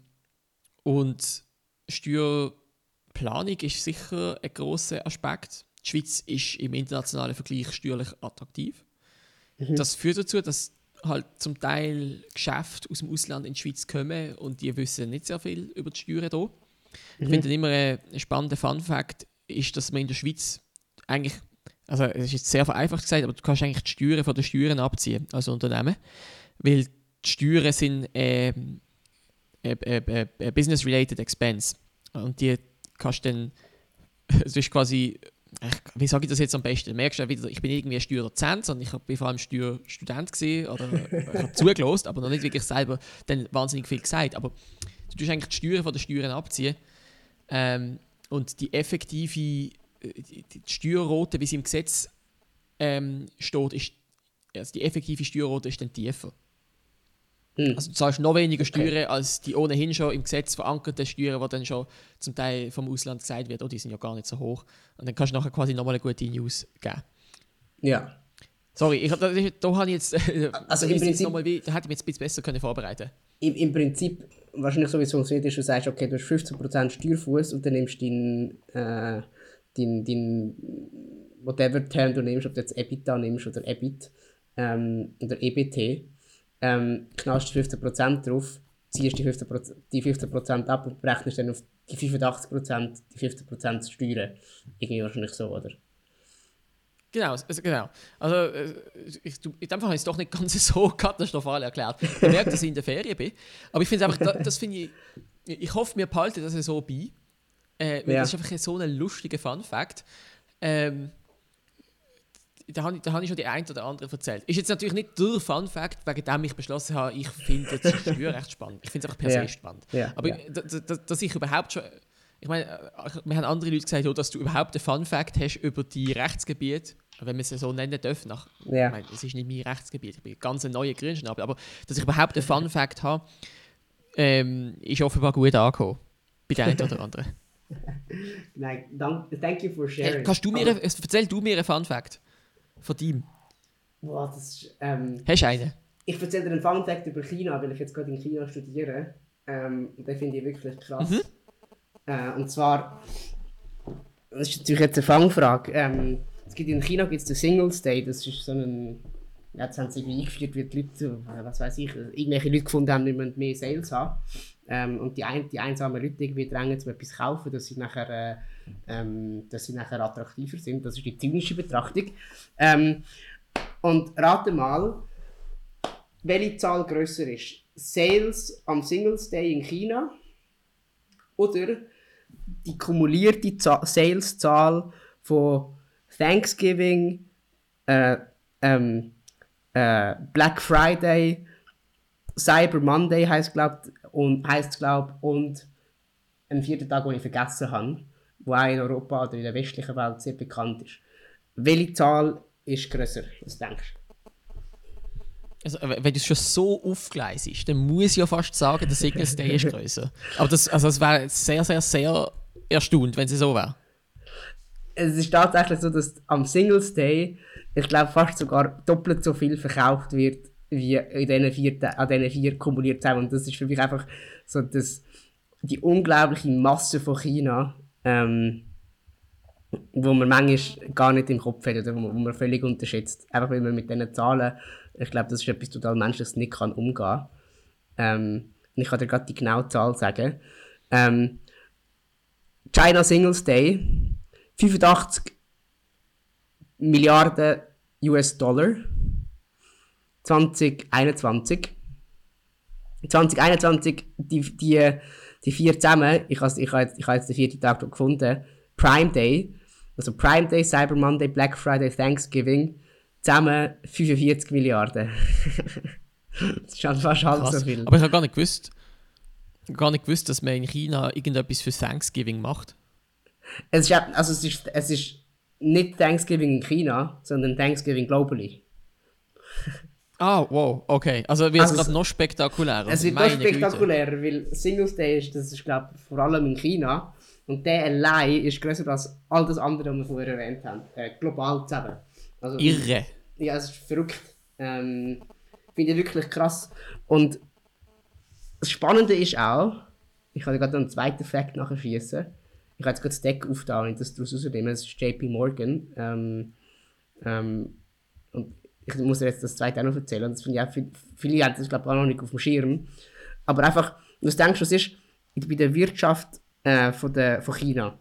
und Steuerplanung ist sicher ein grosser Aspekt. Die Schweiz ist im internationalen Vergleich steuerlich attraktiv. Das führt dazu, dass halt zum Teil Geschäfte aus dem Ausland in die Schweiz kommen und die wissen nicht sehr viel über die Steuern hier. Ich finde immer ein spannender Fun-Fact ist, dass man in der Schweiz eigentlich, also es ist jetzt sehr vereinfacht gesagt, aber du kannst eigentlich die Steuern von den Steuern abziehen als Unternehmen, weil die Steuern sind ähm, äh, äh, äh, Business-related Expense. Und die kannst du dann, es ist quasi ich, wie sage ich das jetzt am besten? Du merkst ja wieder, ich bin irgendwie ein Steuerdozent, sondern ich bin vor allem Steuerstudent oder ich habe zugelost, aber noch nicht wirklich selber dann wahnsinnig viel gesagt. Aber du tust eigentlich die Steuern von den Steuern abziehen ähm, und die effektive äh, die, die Steuerrote, wie sie im Gesetz ähm, steht, ist also die effektive Steuerrote ist dann tiefer.
Hm.
Also du zahlst noch weniger Steuern als die ohnehin schon im Gesetz verankerten Steuern, die dann schon zum Teil vom Ausland gesagt wird, oh, die sind ja gar nicht so hoch. Und dann kannst du nachher quasi nochmal eine gute News geben.
Ja.
Sorry, ich, da, da habe ich jetzt,
Also
da,
im Prinzip-
noch mal wie, da hätte ich mich jetzt ein bisschen besser können vorbereiten
Im, Im Prinzip, wahrscheinlich so wie es funktioniert, ist, du sagst, okay, du hast 15% Steuerfuß und dann nimmst du deinen, äh, dein, dein, whatever Term du nimmst, ob du jetzt EBITDA nimmst oder EBIT ähm, oder EBT, ähm, knallst du 15% drauf, ziehst die 15%, die 15% ab und berechnest dann auf die 85% die 15% Steuern. Irgendwie wahrscheinlich so, oder?
Genau, also, genau. Also, ich, du, in dem Fall habe ich es doch nicht ganz so katastrophal erklärt. Ich merke, dass ich in der Ferien bin. Aber ich finde es einfach, da, das finde ich, ich hoffe, wir behalten das so bei. Äh, weil
Ja.
Das ist einfach so ein lustiger Fun-Fact. Ähm, da habe ich, da habe ich schon die ein oder andere erzählt. Ist jetzt natürlich nicht der Fun-Fact, wegen dem ich beschlossen habe, ich finde das Steuerrecht spannend. Ich finde es einfach per
Ja.
se spannend.
Ja,
Aber
ja.
da- da- da- dass ich überhaupt schon. Ich meine, mir haben andere Leute gesagt, oh, dass du überhaupt einen Fun-Fact hast über die Rechtsgebiete, wenn man es so nennen darf. Nach,
Ja.
Ich meine, es ist nicht mein Rechtsgebiet, ich bin ganz ein neuer Grünschnabel, aber dass ich überhaupt einen Fun-Fact habe, ähm, ist offenbar gut angekommen. Bei der einen oder anderen.
Nein, dank, thank you for sharing.
Hey, kannst du mir, einen- erzähl du mir einen Fun-Fact von dir.
Boah, das ist, ähm,
Hast du einen?
Ich erzähle dir einen Fun Fact über China, weil ich jetzt gerade in China studiere. Ähm, und den finde ich wirklich krass. Äh, und zwar, das ist natürlich jetzt eine Fangfrage. Ähm, es gibt in China gibt es den Singles Day, das ist so ein, ja, jetzt haben sie irgendwie eingeführt, wie die Leute, äh, was weiß ich, irgendwelche Leute gefunden haben, die müssen mehr Sales haben. Ähm, und die, ein, die einsamen Leute irgendwie drängen, um etwas zu kaufen, dass sie nachher, äh, ähm, dass sie nachher attraktiver sind. Das ist die zynische Betrachtung. Ähm, und rate mal, welche Zahl grösser ist. Sales am Singles Day in China oder die kumulierte Za- Sales-Zahl von Thanksgiving, äh, ähm, äh, Black Friday, Cyber Monday heißt glaub und heißt glaub und ein vierter Tag, den ich vergessen habe, auch in Europa oder in der westlichen Welt sehr bekannt ist. Welche Zahl ist grösser? Was denkst du?
Also, wenn du es schon so aufgleisest, dann muss ich ja fast sagen, der Signals Day ist größer. Aber das, also es wäre sehr, sehr, sehr erstaunt, wenn es so wäre.
es ist tatsächlich so, dass am Singles Day, ich glaube, fast sogar doppelt so viel verkauft wird, wie in diesen vier, an diesen vier kumuliert zusammen. Und das ist für mich einfach so das, die unglaubliche Masse von China, ähm, wo man manchmal gar nicht im Kopf hat oder wo man, völlig unterschätzt. Einfach weil man mit diesen Zahlen, ich glaube, das ist etwas total Menschliches, nicht kann umgehen. Ähm, ich kann dir gerade die genaue Zahl sagen. Ähm, China Singles Day 85 Milliarden US-Dollar 2021. 2021, die, die, die vier zusammen, ich habe ich jetzt, ich ha jetzt den vierten Tag gefunden, Prime Day, also Prime Day, Cyber Monday, Black Friday, Thanksgiving, zusammen 45 Milliarden. das ist schon fast halb so viel.
Aber ich habe gar nicht gewusst, gar nicht gewusst, dass man in China irgendetwas für Thanksgiving macht.
Es ist, also es ist, es ist nicht Thanksgiving in China, sondern Thanksgiving globally.
Ah, wow, okay. Also wird es
Also
gerade noch spektakulärer.
Es wird noch
Meine Güte.
spektakulärer, weil Singles Day ist, das ist glaube ich vor allem in China. Und der allein ist größer als all das andere, was wir vorher erwähnt haben. Äh, global zusammen. Also,
Irre.
Ja, es ist verrückt. Ähm, Finde ich wirklich krass. Und das Spannende ist auch, ich kann gerade einen zweiten Fact nachher schießen. Ich habe jetzt gerade das Deck aufgetan und das daraus rausnehmen. Das ist JP Morgan. Ähm, ähm, ich muss jetzt das zweite auch noch erzählen. Das finde ich auch, viel- viele haben das glaube ich auch noch nicht auf dem Schirm. Aber einfach, was denkst du, was ist bei der Wirtschaft äh, von, der, von China?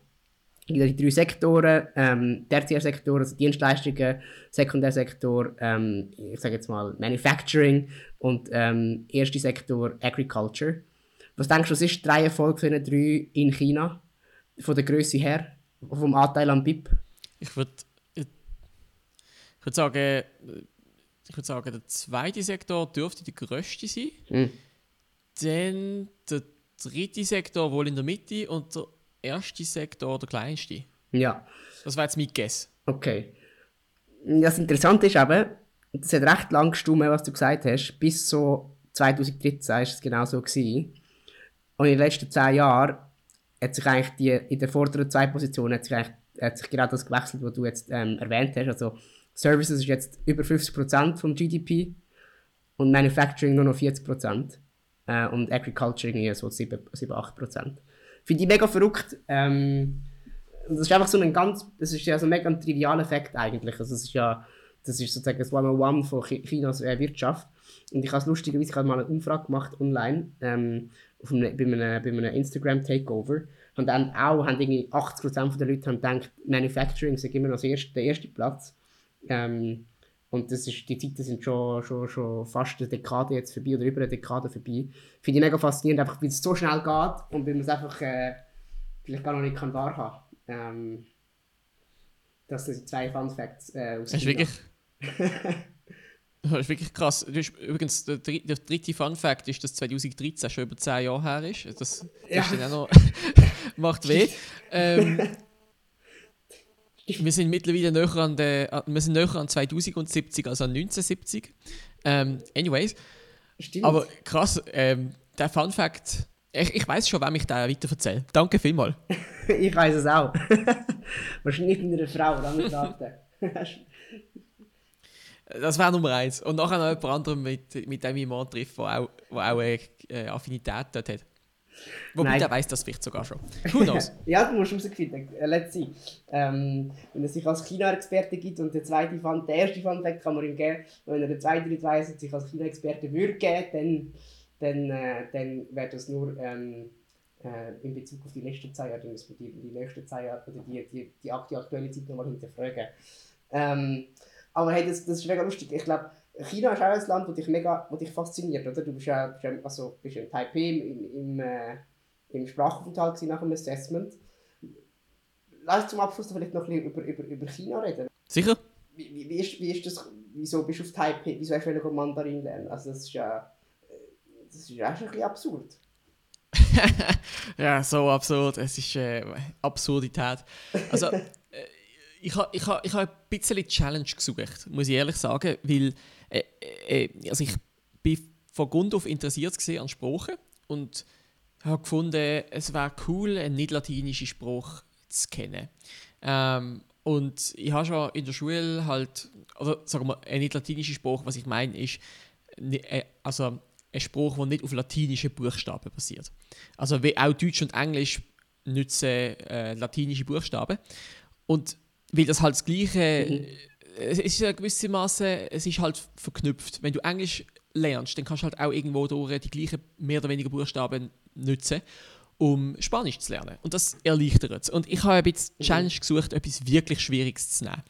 Die drei Sektoren, ähm, Tertiärsektor, also Dienstleistungen, Sekundärsektor, ähm, ich sage jetzt mal Manufacturing und ähm, erster Sektor Agriculture. Was denkst du, was ist die Reihenfolge von den drei in China? Von der Größe her? Vom Anteil am BIP?
Ich würde ich würd sagen, ich würde sagen, der zweite Sektor dürfte der grösste sein.
Hm.
Dann der dritte Sektor wohl in der Mitte und der erste Sektor der kleinste.
Ja,
Das war jetzt mein Guess.
okay. Das Interessante ist eben, das hat recht lang gestimmt, was du gesagt hast, bis so 2013 war es genau so. Gewesen. Und in den letzten 10 Jahren hat sich eigentlich die, in den vorderen zwei Positionen hat sich, eigentlich, hat sich genau das gewechselt, was du jetzt ähm, erwähnt hast. Also Services ist jetzt über 50% vom GDP und Manufacturing nur noch 40%. Äh, und Agriculture irgendwie so 7, 7 8%. Finde ich mega verrückt. Ähm, das ist einfach so ein ganz, das ist ja so ein mega trivialer Fakt eigentlich. Also das ist ja, das ist sozusagen das 101 von Chi- Chinas äh, Wirtschaft. Und ich habe es lustigerweise, ich habe mal eine Umfrage gemacht online, ähm, auf einem, bei einem, bei einem Instagram Takeover. Und dann auch haben irgendwie 80% der Leute haben gedacht, Manufacturing sei immer noch erste, der erste Platz. Ähm, und das ist, die Zeiten sind schon, schon, schon fast eine Dekade jetzt vorbei oder über eine Dekade vorbei. Finde ich mega faszinierend, einfach weil es so schnell geht und weil man es einfach äh, vielleicht gar noch nicht kann wahrhaben ähm, Das sind zwei Fun Facts äh, aus
Das ist wirklich. Das ist wirklich krass. Hast, übrigens, der, der dritte Fun Fact ist, dass 2013 schon über 10 Jahre her ist. Das, das
Ja.
ist dann auch noch, macht weh. Ähm, wir sind mittlerweile näher an, der, wir sind näher an 2070 als an 1970. Ähm, anyways,
Stimmt.
aber krass, ähm, der Fun Fact, ich, ich weiß schon, wem ich den weiter erzähle. Danke vielmals.
ich weiß es auch. Wahrscheinlich mit einer Frau, dann mit Daten.
Das wäre Nummer eins. Und nachher noch jemand anderem, mit, mit dem ich mal treffe, der auch, wo auch eine äh, Affinität dort hat. Wobei
Nein.
der weiß das vielleicht sogar schon. Who knows?
ja, du musst herausfinden. Äh, let's see. Ähm, wenn es sich als China-Experte gibt und der zweite Fun, der erste Fun Fact kann man ihm geben, wenn er den zweiten nicht weiss und sich als China-Experte würde geben, dann, dann, äh, dann wäre das nur ähm, äh, in Bezug auf die letzten zwei Jahre, dann müssen wir die, die nächsten zwei Jahre oder die, die, die aktuelle Zeit nochmal hinterfragen. Ähm, aber hey, das, das ist mega lustig. Ich glaube, China ist auch ein Land, das dich mega das dich fasziniert, oder? Du bist ja, bist ja, also, bist ja in Taipei im, im, äh, im Sprachaufenthalt nach dem Assessment. Lass uns zum Abschluss vielleicht noch ein bisschen über, über, über China reden.
Sicher?
Wie, wie, wie, ist, wie ist das, wieso bist du auf Taipei, wieso hast du Mandarin lernen? Also das ist ja, das ist ja schon ein bisschen absurd.
Ja, so absurd. Es ist äh, Absurdität. Also, äh, ich habe ich ha, ich ha ein bisschen Challenge gesucht, muss ich ehrlich sagen, weil äh, äh, also ich bin von Grund auf interessiert an Sprachen und habe gefunden, es wäre cool, einen nicht-latinischen Spruch zu kennen. Ähm, und ich habe schon in der Schule halt, oder sagen wir, ein nicht-latinischer Spruch, was ich meine, ist äh, also ein Spruch, der nicht auf latinischen Buchstaben basiert. Also wie auch Deutsch und Englisch nutzen äh, latinische Buchstaben. Und weil das halt das Gleiche, es ist ja gewissermaßen, es ist halt verknüpft. Wenn du Englisch lernst, dann kannst du halt auch irgendwo durch die gleichen mehr oder weniger Buchstaben nutzen, um Spanisch zu lernen. Und das erleichtert es. Und ich habe ein bisschen die Challenge gesucht, etwas wirklich Schwieriges zu nehmen.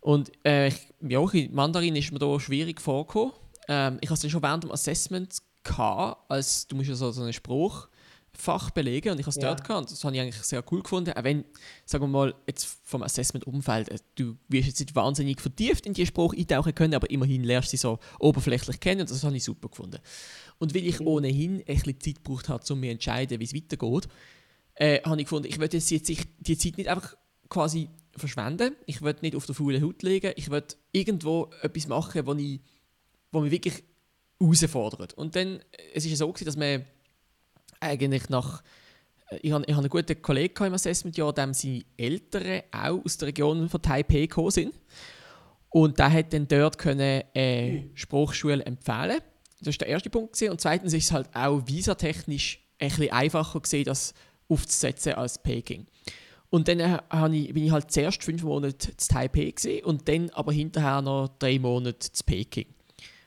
Und äh, ja, Mandarin ist mir da schwierig vorgekommen. Ähm, ich hatte es schon während dem Assessment gehabt, als du musst ja so, so einen Spruch Fach belegen und ich habe es
Ja.
dort gehabt. Das habe ich eigentlich sehr cool gefunden. Auch wenn, sagen wir mal, jetzt vom Assessment-Umfeld, äh, du wirst jetzt nicht wahnsinnig vertieft in die Sprache eintauchen können, aber immerhin lernst du sie so oberflächlich kennen und das habe ich super gefunden. Und weil ich ohnehin ein bisschen Zeit gebraucht habe, um mir zu entscheiden, wie es weitergeht, äh, habe ich gefunden, ich möchte jetzt die Zeit nicht einfach quasi verschwenden. Ich will nicht auf der faulen Haut liegen. Ich will irgendwo etwas machen, wo, ich, wo mich wirklich herausfordert. Und dann, äh, es ist ja so gewesen, dass man eigentlich nach äh, ich habe, einen guten Kollegen im Assessment-Jahr, dem seine Eltern auch aus der Region von Taipei gekommen sind. Und der hat dann dort können, eine Sprachschule empfehlen. Das war der erste Punkt. Gewesen. Und zweitens ist es halt auch visatechnisch ein bisschen einfacher gewesen, das aufzusetzen als Peking. Und dann äh, ich, bin ich halt zuerst fünf Monate zu Taipei gewesen, und dann aber hinterher noch drei Monate zu Peking.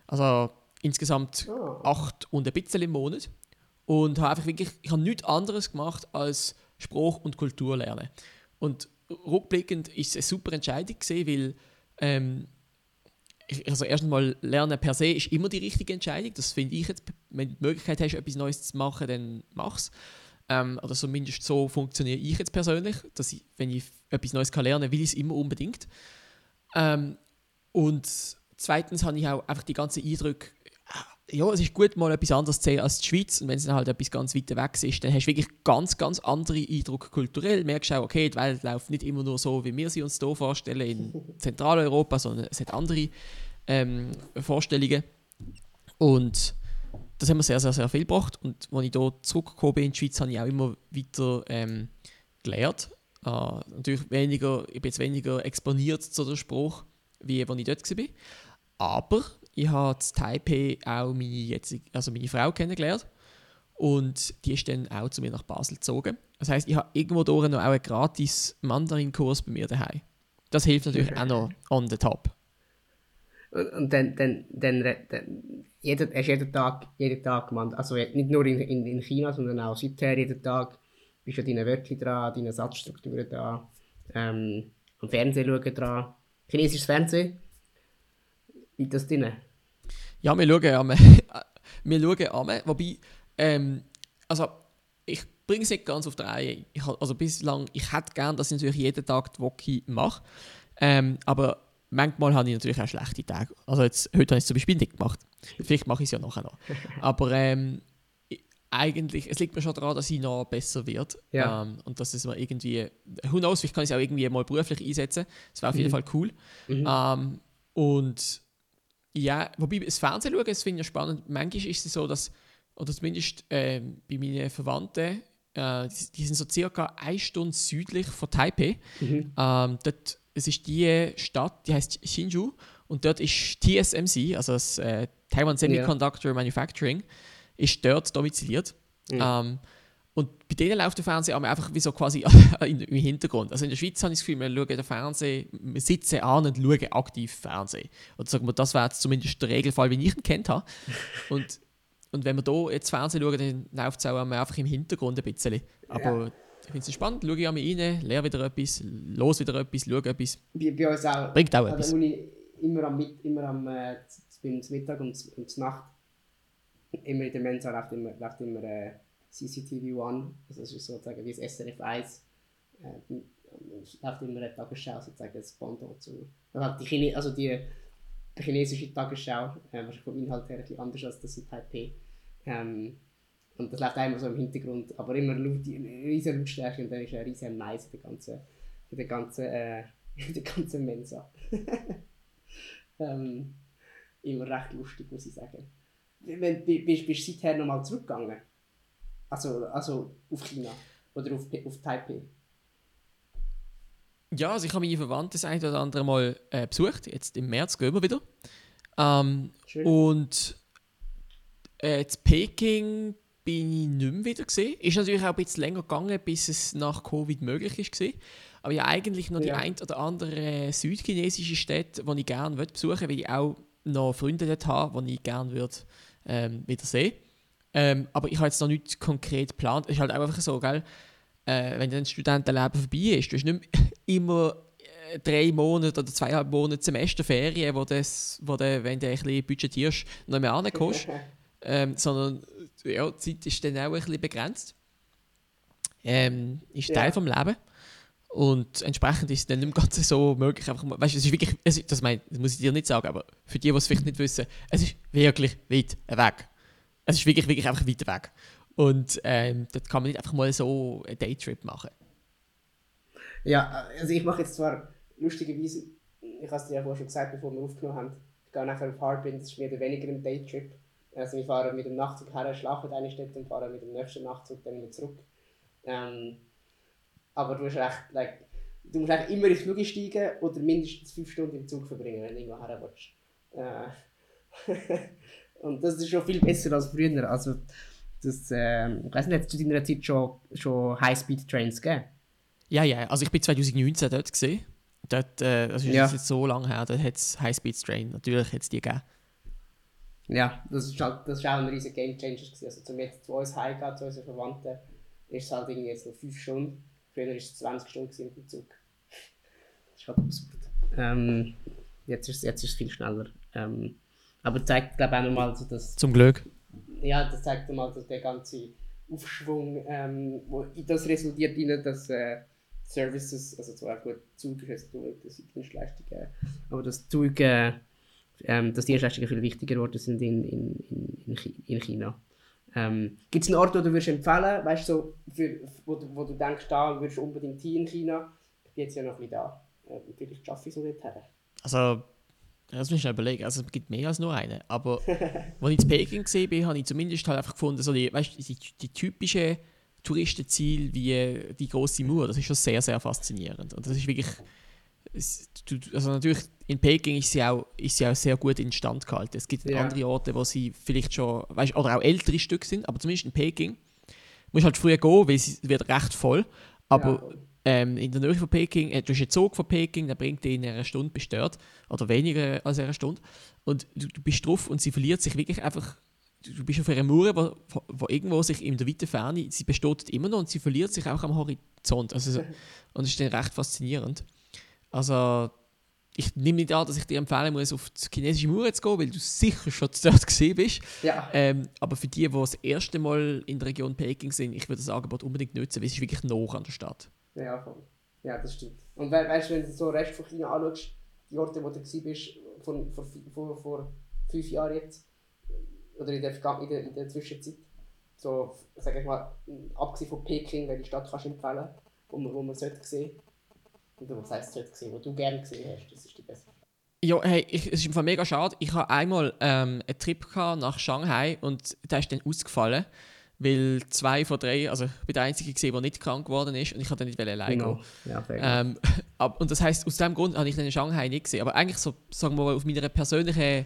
Also insgesamt
Ah.
acht und ein bisschen im Monat. Und habe einfach wirklich, ich habe nichts anderes gemacht als Spruch und Kultur lernen. Und rückblickend ist es eine super Entscheidung gewesen, weil ähm, also erstens mal lernen per se ist immer die richtige Entscheidung. Das finde ich jetzt, wenn du die Möglichkeit hast, etwas Neues zu machen, dann mach's. Ähm, oder zumindest so funktioniere ich jetzt persönlich, dass ich, wenn ich etwas Neues kann lernen, will ich es immer unbedingt. Ähm, und zweitens habe ich auch einfach die ganzen Eindrücke, ja, es ist gut, mal etwas anderes zu sehen als die Schweiz. Und wenn es dann halt etwas ganz weit weg ist, dann hast du wirklich ganz, ganz andere Eindrücke kulturell. Merkst auch, okay, die Welt läuft nicht immer nur so, wie wir sie uns hier vorstellen in Zentraleuropa, sondern es hat andere ähm, Vorstellungen. Und das hat mir sehr, sehr, sehr viel gebracht. Und als ich hier zurückgekommen bin in die Schweiz, habe ich auch immer weiter ähm, gelernt. Äh, natürlich weniger, ich bin jetzt weniger exponiert zu der Sprache, wie als ich dort war. Aber ich habe in Taipei auch meine, jetzige, also meine Frau kennengelernt. Und die ist dann auch zu mir nach Basel gezogen. Das heißt, ich habe irgendwo durch noch auch einen gratis Mandarin-Kurs bei mir daheim. Das hilft natürlich auch noch on the top.
Und, dann, dann, dann, dann jeder, hast jeden Tag, jeden Tag, man, also nicht nur in, in, in China, sondern auch seither jeden Tag bist du an deinen Wörtern dran, deine Satzstrukturen dran, ähm, am Fernsehen schauen dran. Chinesisches Fernsehen, liegt das drin?
Ja, wir schauen am, wir schauen am, wobei, ähm, also ich bringe es nicht ganz auf die Reihe. Ich, also bislang, ich hätte gern, dass ich natürlich jeden Tag die Woki mache, ähm, aber manchmal habe ich natürlich auch schlechte Tage. Also jetzt, heute habe ich es zum Beispiel nicht gemacht. Vielleicht mache ich es ja nachher noch. Aber ähm, ich- eigentlich, es liegt mir schon daran, dass ich noch besser wird.
Ja.
Ähm, und dass es mir irgendwie, who knows, vielleicht kann ich es auch irgendwie mal beruflich einsetzen. Das wäre auf jeden Fall cool. Ähm, und ja, wobei das Fernsehen schauen, das finde ich spannend. Manchmal ist es so, dass, oder zumindest ähm, bei meinen Verwandten, äh, die, die sind so circa eine Stunde südlich von Taipei. Ähm, dort, es ist die Stadt, die heißt Hsinchu und dort ist TSMC, also das äh, Taiwan Semiconductor Manufacturing, ist dort domiziliert. Ähm, und bei denen läuft der Fernseher einfach wie so quasi im Hintergrund. Also in der Schweiz habe ich das Gefühl, wir schauen den Fernsehen, wir sitzen an und schauen aktiv Fernsehen. Oder sagen wir, das wäre jetzt zumindest der Regelfall, wie ich ihn kennt habe. Und, und wenn wir hier jetzt Fernsehen schauen, dann läuft es auch einfach im Hintergrund ein bisschen. Aber ich finde es spannend, schaue ich einmal rein, lerne wieder etwas, los wieder etwas, schaue etwas.
Bei, bei uns auch.
Bringt auch etwas.
Uni immer am, immer am äh, Mittag und, und Nacht immer in der Mensa läuft immer, läuft immer äh, CCTV One, also das ist sozusagen wie das SRF 1. Äh, es läuft immer eine Tagesschau, sozusagen das Pendant zu. Hat die, Chine also die, die chinesische Tagesschau, äh, wahrscheinlich vom Inhalt her bisschen anders als das in Taipei. Ähm, und das läuft auch immer so im Hintergrund, aber immer laut, riesige Lautstärke und dann ist ein riesiger Nice in der ganzen, in der ganzen, äh, in der ganzen Mensa. ähm, immer recht lustig, muss ich sagen. Wenn, bi- bist, bist du seither nochmal zurückgegangen? Also, also auf China oder auf, auf Taipei?
Ja, also ich habe meine Verwandten das ein oder andere Mal äh, besucht. Jetzt im März gehen wir wieder. Ähm,
Schön.
und äh, in Peking bin ich nicht mehr wieder gesehen. Ist natürlich auch ein bisschen länger gegangen, bis es nach Covid möglich ist. Gewesen. Aber ja, eigentlich noch die
Ja.
ein oder andere südchinesische Städte, die ich gerne würde besuchen würde, weil ich auch noch Freunde dort habe, die ich gerne würde, ähm, wieder sehen ähm, Aber ich habe jetzt noch nicht konkret geplant. Es ist halt einfach so, gell? Äh, wenn dein Studentenleben vorbei ist, du hast nicht immer äh, drei Monate oder zweieinhalb Monate Semesterferien, wo, das, wo du, wenn du ein bisschen budgetierst, noch mehr ankommst. ähm, sondern ja, die Zeit ist dann auch ein bisschen begrenzt. ähm, ist
Ja.
Teil vom Leben. Und entsprechend ist es dann nicht ganz so möglich. Einfach, weißt, es ist wirklich, es ist, das, mein, das muss ich dir nicht sagen, aber für die, die es vielleicht nicht wissen, es ist wirklich weit weg. Es ist wirklich, wirklich einfach weit weg. Und ähm, dort kann man nicht einfach mal so einen Daytrip machen.
Ja, also ich mache jetzt zwar lustigerweise, ich habe es dir ja vorher schon gesagt, bevor wir aufgenommen haben, ich gehe nachher auf Harbin, das ist mehr oder weniger ein Daytrip. Also wir fahren mit dem Nachtzug her, schlafen in eine Stadt und fahren mit dem nächsten Nachtzug dann wieder zurück. Ähm, aber du recht, like, du musst eigentlich immer ins Flug steigen oder mindestens fünf Stunden im Zug verbringen, wenn du irgendwo her willst. Äh, und das ist schon viel besser als früher. Also, das, ähm, ich weiß nicht, hat es zu deiner Zeit schon, schon High-Speed-Trains gegeben?
Ja, ja, also ich bin 2019 dort gesehen. Dort, äh, das ist
Ja.
jetzt so lange her, dort hat es High-Speed Train, natürlich hat es die gegeben.
Ja, das ist, halt, das ist auch ein riesiger Game Changer. Gewesen. Also zum jetzt zu uns heimgehen, zu unseren Verwandten, ist es halt irgendwie jetzt noch 5 Stunden. Früher war es 20 Stunden gewesen mit dem Zug. Das ist halt absurd. Ähm, jetzt, ist, es- jetzt ist es viel schneller. Ähm, aber zeigt, glaube ich, auch nochmal, so, dass,
Zum Glück.
ja, das zeigt nochmal, dass der ganze Aufschwung, ähm, wo in das resultiert, in, dass äh, Services, also zwar gut, Zug ist das ist Dienstleistungen, aber das Zug, äh, ähm, dass Dienstleistungen viel wichtiger geworden sind in, in, in, in, Chi- in China. Ähm, Gibt es einen Ort, den du würdest empfehlen weißt, so, für, wo, du, wo du denkst, da würdest du unbedingt hin in China? Ich bin jetzt ja noch ein bisschen da. Äh, vielleicht schaffe ich es noch nicht her.
Also, das muss ich überlegen. Also, es gibt mehr als nur einen. Aber als ich in Peking gesehen bin, habe ich zumindest halt einfach gefunden, so die, weißt, die, die typischen Touristenziele wie die große Mauer, das ist schon sehr, sehr faszinierend. Und das ist wirklich. Es, also natürlich in Peking ist sie, auch, ist sie auch sehr gut instand gehalten. Es gibt
Ja.
andere Orte, wo sie vielleicht schon, weißt, oder auch ältere Stücke sind, aber zumindest in Peking musst halt früher gehen, weil sie wird recht voll. Aber ähm, in der Nähe von Peking, äh, du hast einen Zug von Peking, der bringt dich in einer Stunde bis dort, oder weniger als einer Stunde. Und du, du bist drauf und sie verliert sich wirklich einfach. Du bist auf einer Mauer, wo, wo- wo irgendwo sich in der weiten Ferne, sie besteht immer noch und sie verliert sich auch am Horizont. Also, so- und das ist dann recht faszinierend. Also, ich nehme nicht an, dass ich dir empfehlen muss, auf die chinesische Mauer zu gehen, weil du sicher schon dort gesehen bist.
Ja,
Ähm, aber für die, die das erste Mal in der Region Peking sind, ich würde das Angebot unbedingt nutzen, weil es ist wirklich nah an der Stadt.
Ja, voll. Ja, das stimmt. Und we weißt du, wenn du so Rest von China anschaust, die Orte, wo du bist, von, vor, vor, vor fünf Jahren jetzt, oder in der, in der, in der Zwischenzeit, so, sag ich mal, abgesehen von Peking, welche Stadt kannst du empfehlen, wo man, wo man sollte sehen? Oder was heisst sollte sehen, wo du gerne gesehen hast, das ist die beste.
Ja, hey, ich, es ist Fall mega schade. Ich habe einmal ähm, einen Trip nach Shanghai und der ist dann ausgefallen, weil zwei von drei, also ich bin der Einzige gesehen, der nicht krank geworden ist und ich konnte nicht alleine
Genau.
gehen.
Ja.
Ähm, ab, und das heißt, aus dem Grund habe ich dann in Shanghai nicht gesehen. Aber eigentlich so, sagen wir mal, auf meiner persönlichen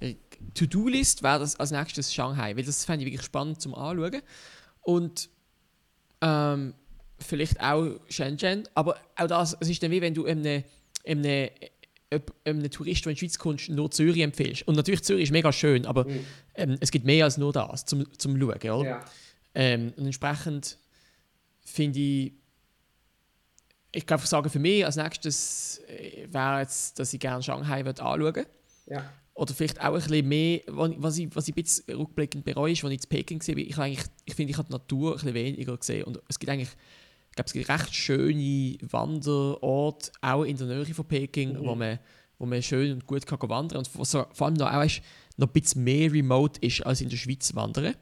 äh, To-Do-List wäre das als nächstes Shanghai, weil das fände ich wirklich spannend zum Anschauen. Und ähm, vielleicht auch Shenzhen, aber auch das, es ist dann wie wenn du einem, einem, einem Tourist, der in die Schweiz kommt, nur Zürich empfiehlst. Und natürlich Zürich ist mega schön, aber
Mhm.
ähm, es gibt mehr als nur das zum, zum Schauen, oder?
ja.
Ähm, und entsprechend finde ich, ich kann einfach sagen, für mich als nächstes äh, wäre jetzt, dass ich gerne Shanghai anschauen würde.
ja.
Oder vielleicht auch ein bisschen mehr, was ich, was ich ein bisschen rückblickend bereue, ist, als ich in Peking war. Ich, eigentlich- ich finde, ich habe die Natur ein bisschen weniger gesehen. Und es gibt eigentlich, ich glaube, es gibt recht schöne Wanderorte, auch in der Nähe von Peking, wo, man, wo man schön und gut kann wandern und wo so, vor allem noch, auch, noch ein bisschen mehr remote ist als in der Schweiz wandern.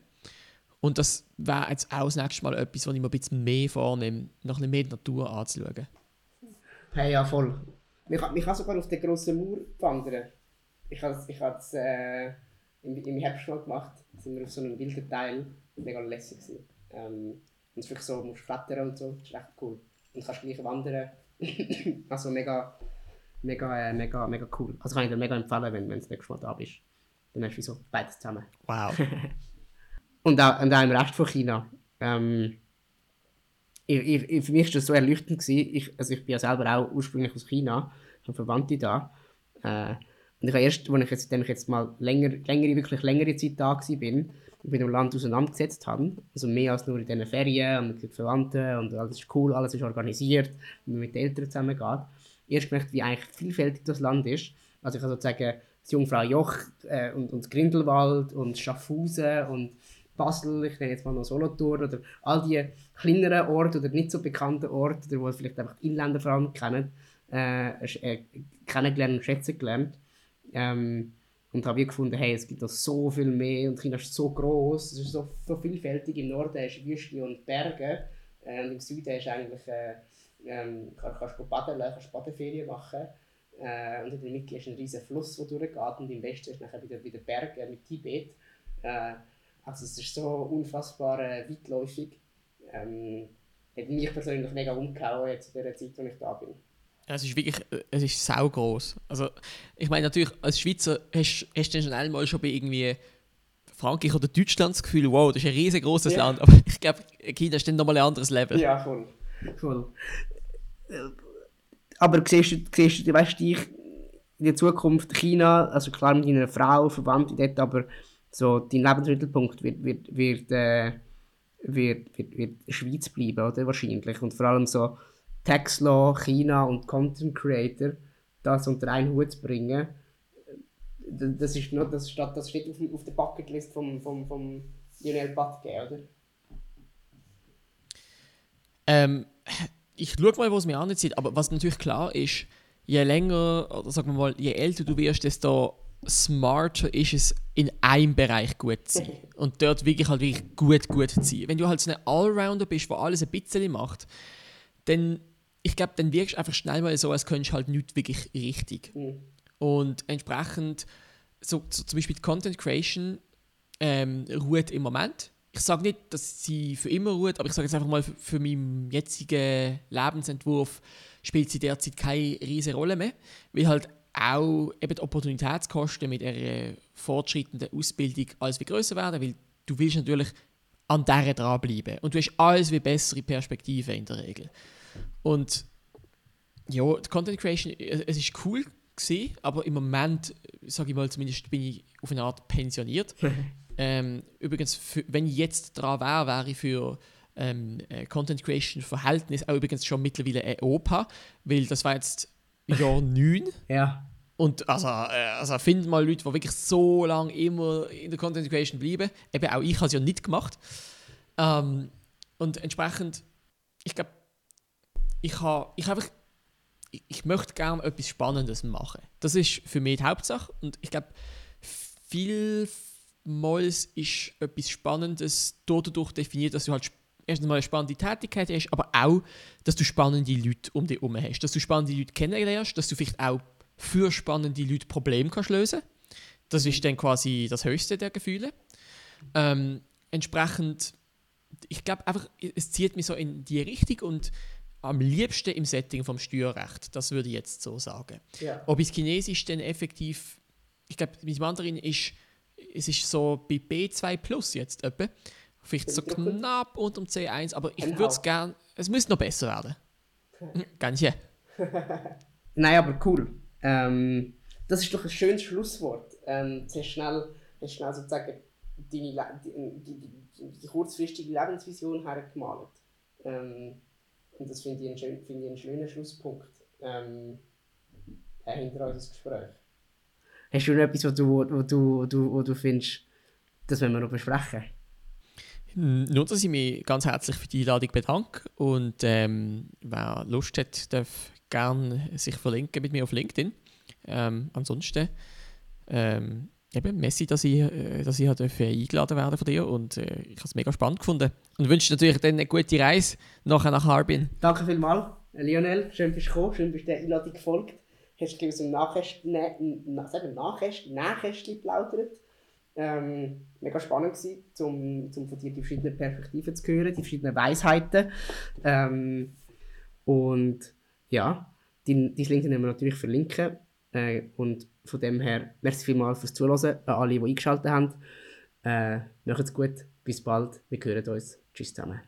Und das wäre jetzt auch das nächste Mal etwas, wo ich mir ein bisschen mehr vornehme, noch ein bisschen mehr die Natur anzuschauen.
Hey, ja, voll. Ich kann, kann sogar auf der grossen Mauer wandern. Ich habe es ich has, äh, im, im Herbst mal gemacht. Da sind wir auf so einem wilden Teil. Mega lässig. gewesen. Ähm, und es ist wirklich so, du musst klettern und so. Das ist echt cool. Und kannst gleich wandern. also mega, mega, äh, mega, mega cool. Also kann ich dir mega empfehlen, wenn, wenn du das nächste Mal da bist. Dann hast du so beides zusammen.
Wow.
Und auch, und auch im Rest von China. Ähm, ich, ich, ich, für mich war das so erleuchtend. Gewesen. Ich, also ich bin ja selber auch ursprünglich aus China, habe Verwandte da. Äh, und ich habe erst, als ich jetzt, ich jetzt mal länger, längere, wirklich längere Zeit da war, bin, mit dem Land auseinandergesetzt habe, also mehr als nur in diesen Ferien und mit den Verwandten und alles ist cool, alles ist organisiert, wenn man mit den Eltern zusammen geht, erst gemerkt, wie eigentlich vielfältig das Land ist. Also ich kann sozusagen das Jungfrau Joch äh, und, und Grindelwald und Schaffhausen und Basel, ich nenne jetzt mal noch Solothurn oder all die kleineren Orte oder nicht so bekannten Orte, oder wo vielleicht einfach die Inländer vor allem kennen, äh, äh, kennengelernt und schätzen gelernt. Ähm, und habe gefunden, hey, es gibt da so viel mehr und China ist so groß, es ist so, so vielfältig. Im Norden hast du Wüste und Berge äh, und im Süden du eigentlich, äh, ähm, kann, kannst du baden, kannst Badeferien machen. Äh, und in der Mitte ist ein riesiger Fluss, der durchgeht und im Westen ist nachher wieder, wieder Berge mit Tibet. Äh, also es ist so unfassbar äh, weitläufig. Ähm, hat mich persönlich mega umgehauen in der Zeit, wo ich da bin.
Es ist wirklich, äh, es ist saugroß. Also, ich meine, natürlich, als Schweizer hast, hast du schnell mal schon bei irgendwie Frankreich oder Deutschland das Gefühl, wow, das ist ein riesengroßes ja. Land. Aber ich glaube, China ist dann nochmal ein anderes Level.
Ja, voll. voll. Aber siehst du, siehst du weißt, dich in der Zukunft China, also klar mit deiner Frau, Verwandte dort, aber so dein Lebensmittelpunkt wird, wird, wird, äh, wird, wird, wird Schweiz bleiben, oder? Wahrscheinlich. Und vor allem so Tax Law, China und Content Creator, das unter einen Hut zu bringen, das, ist noch, das, steht, das steht auf, auf der Bucketlist vom, vom, vom Lionel Batke, oder?
Ähm, ich schaue mal, was mir anzieht, aber was natürlich klar ist, je länger, oder sagen wir mal, je älter du wirst, desto smarter ist es, in einem Bereich gut zu sein. Und dort wirklich halt wirklich gut, gut zu sein. Wenn du halt so ein Allrounder bist, der alles ein bisschen macht, dann, ich glaube, dann wirkst du einfach schnell mal so, als könntest du halt nicht wirklich richtig. Mhm. Und entsprechend, so, so, zum Beispiel die Content Creation ähm, ruht im Moment ich sage nicht, dass sie für immer ruht, aber ich sage jetzt einfach mal, für, für meinen jetzigen Lebensentwurf spielt sie derzeit keine riesige Rolle mehr, weil halt auch eben die Opportunitätskosten mit einer fortschreitenden Ausbildung alles wie größer werden, weil du willst natürlich an der dranbleiben und du hast alles wie bessere Perspektiven in der Regel. Und ja, die Content Creation, es ist cool gewesen, aber im Moment, sage ich mal, zumindest bin ich auf eine Art pensioniert. Ähm, übrigens, für, wenn ich jetzt dran wäre, wäre ich für ähm, äh, Content Creation Verhältnis auch übrigens schon mittlerweile ein Opa, weil das war jetzt Jahr 9.
ja.
Und also, äh, also find mal Leute, die wirklich so lange immer in der Content Creation bleiben. Eben auch ich habe es ja nicht gemacht. Ähm, und entsprechend, ich glaube, ich habe ich einfach, ich, möchte gerne etwas Spannendes machen. Das ist für mich die Hauptsache. Und ich glaube, viel Malls ist etwas Spannendes dadurch definiert, dass du halt erstens mal eine spannende Tätigkeit hast, aber auch, dass du spannende Leute um dich herum hast. Dass du spannende Leute kennenlernst, dass du vielleicht auch für spannende Leute Probleme kannst lösen Das ist dann quasi das höchste der Gefühle. Ähm, entsprechend, ich glaube einfach, es zieht mich so in die Richtung und am liebsten im Setting vom Steuerrecht. Das würde ich jetzt so sagen. Ja. Ob es Chinesisch dann effektiv, ich glaube, mit Mandarin ist es ist so bei B2 Plus jetzt etwa. Vielleicht so knapp unter dem C1, aber ich würde es gerne, es müsste noch besser werden. Ganz ja.
Nein, aber cool. Ähm, das ist doch ein schönes Schlusswort. Ähm, du hast schnell, hast schnell sozusagen deine, die, die, die, die kurzfristige Lebensvision hergemalt. Ähm, und das finde ich, find ich einen schönen Schlusspunkt ähm, hinter unserem Gespräch. Hast du noch etwas, was du, wo du, wo du, wo du findest, das wollen wir noch besprechen?
Hm, nur, dass ich mich ganz herzlich für die Einladung bedanke und ähm, wer Lust hat, darf gerne sich verlinken mit mir auf LinkedIn. Ähm, ansonsten ähm, eben, Messi, dass ich, äh, dass ich eingeladen werde von dir und äh, ich habe es mega spannend gefunden und wünsche natürlich dann eine gute Reise nachher nach Harbin.
Danke vielmals, Lionel, schön bist du gekommen, schön bist du der Einladung gefolgt hast du aus dem Nachkästchen, geplaudert. Ähm, mega spannend gewesen, um, um von dir die verschiedenen Perspektiven zu hören, die verschiedenen Weisheiten. Ähm, und ja, dein, dein LinkedIn werden wir natürlich verlinken. Äh, und von dem her, merci vielmals fürs Zuhören an alle, die eingeschaltet haben. Äh, macht's gut, bis bald, wir hören uns. Tschüss zusammen.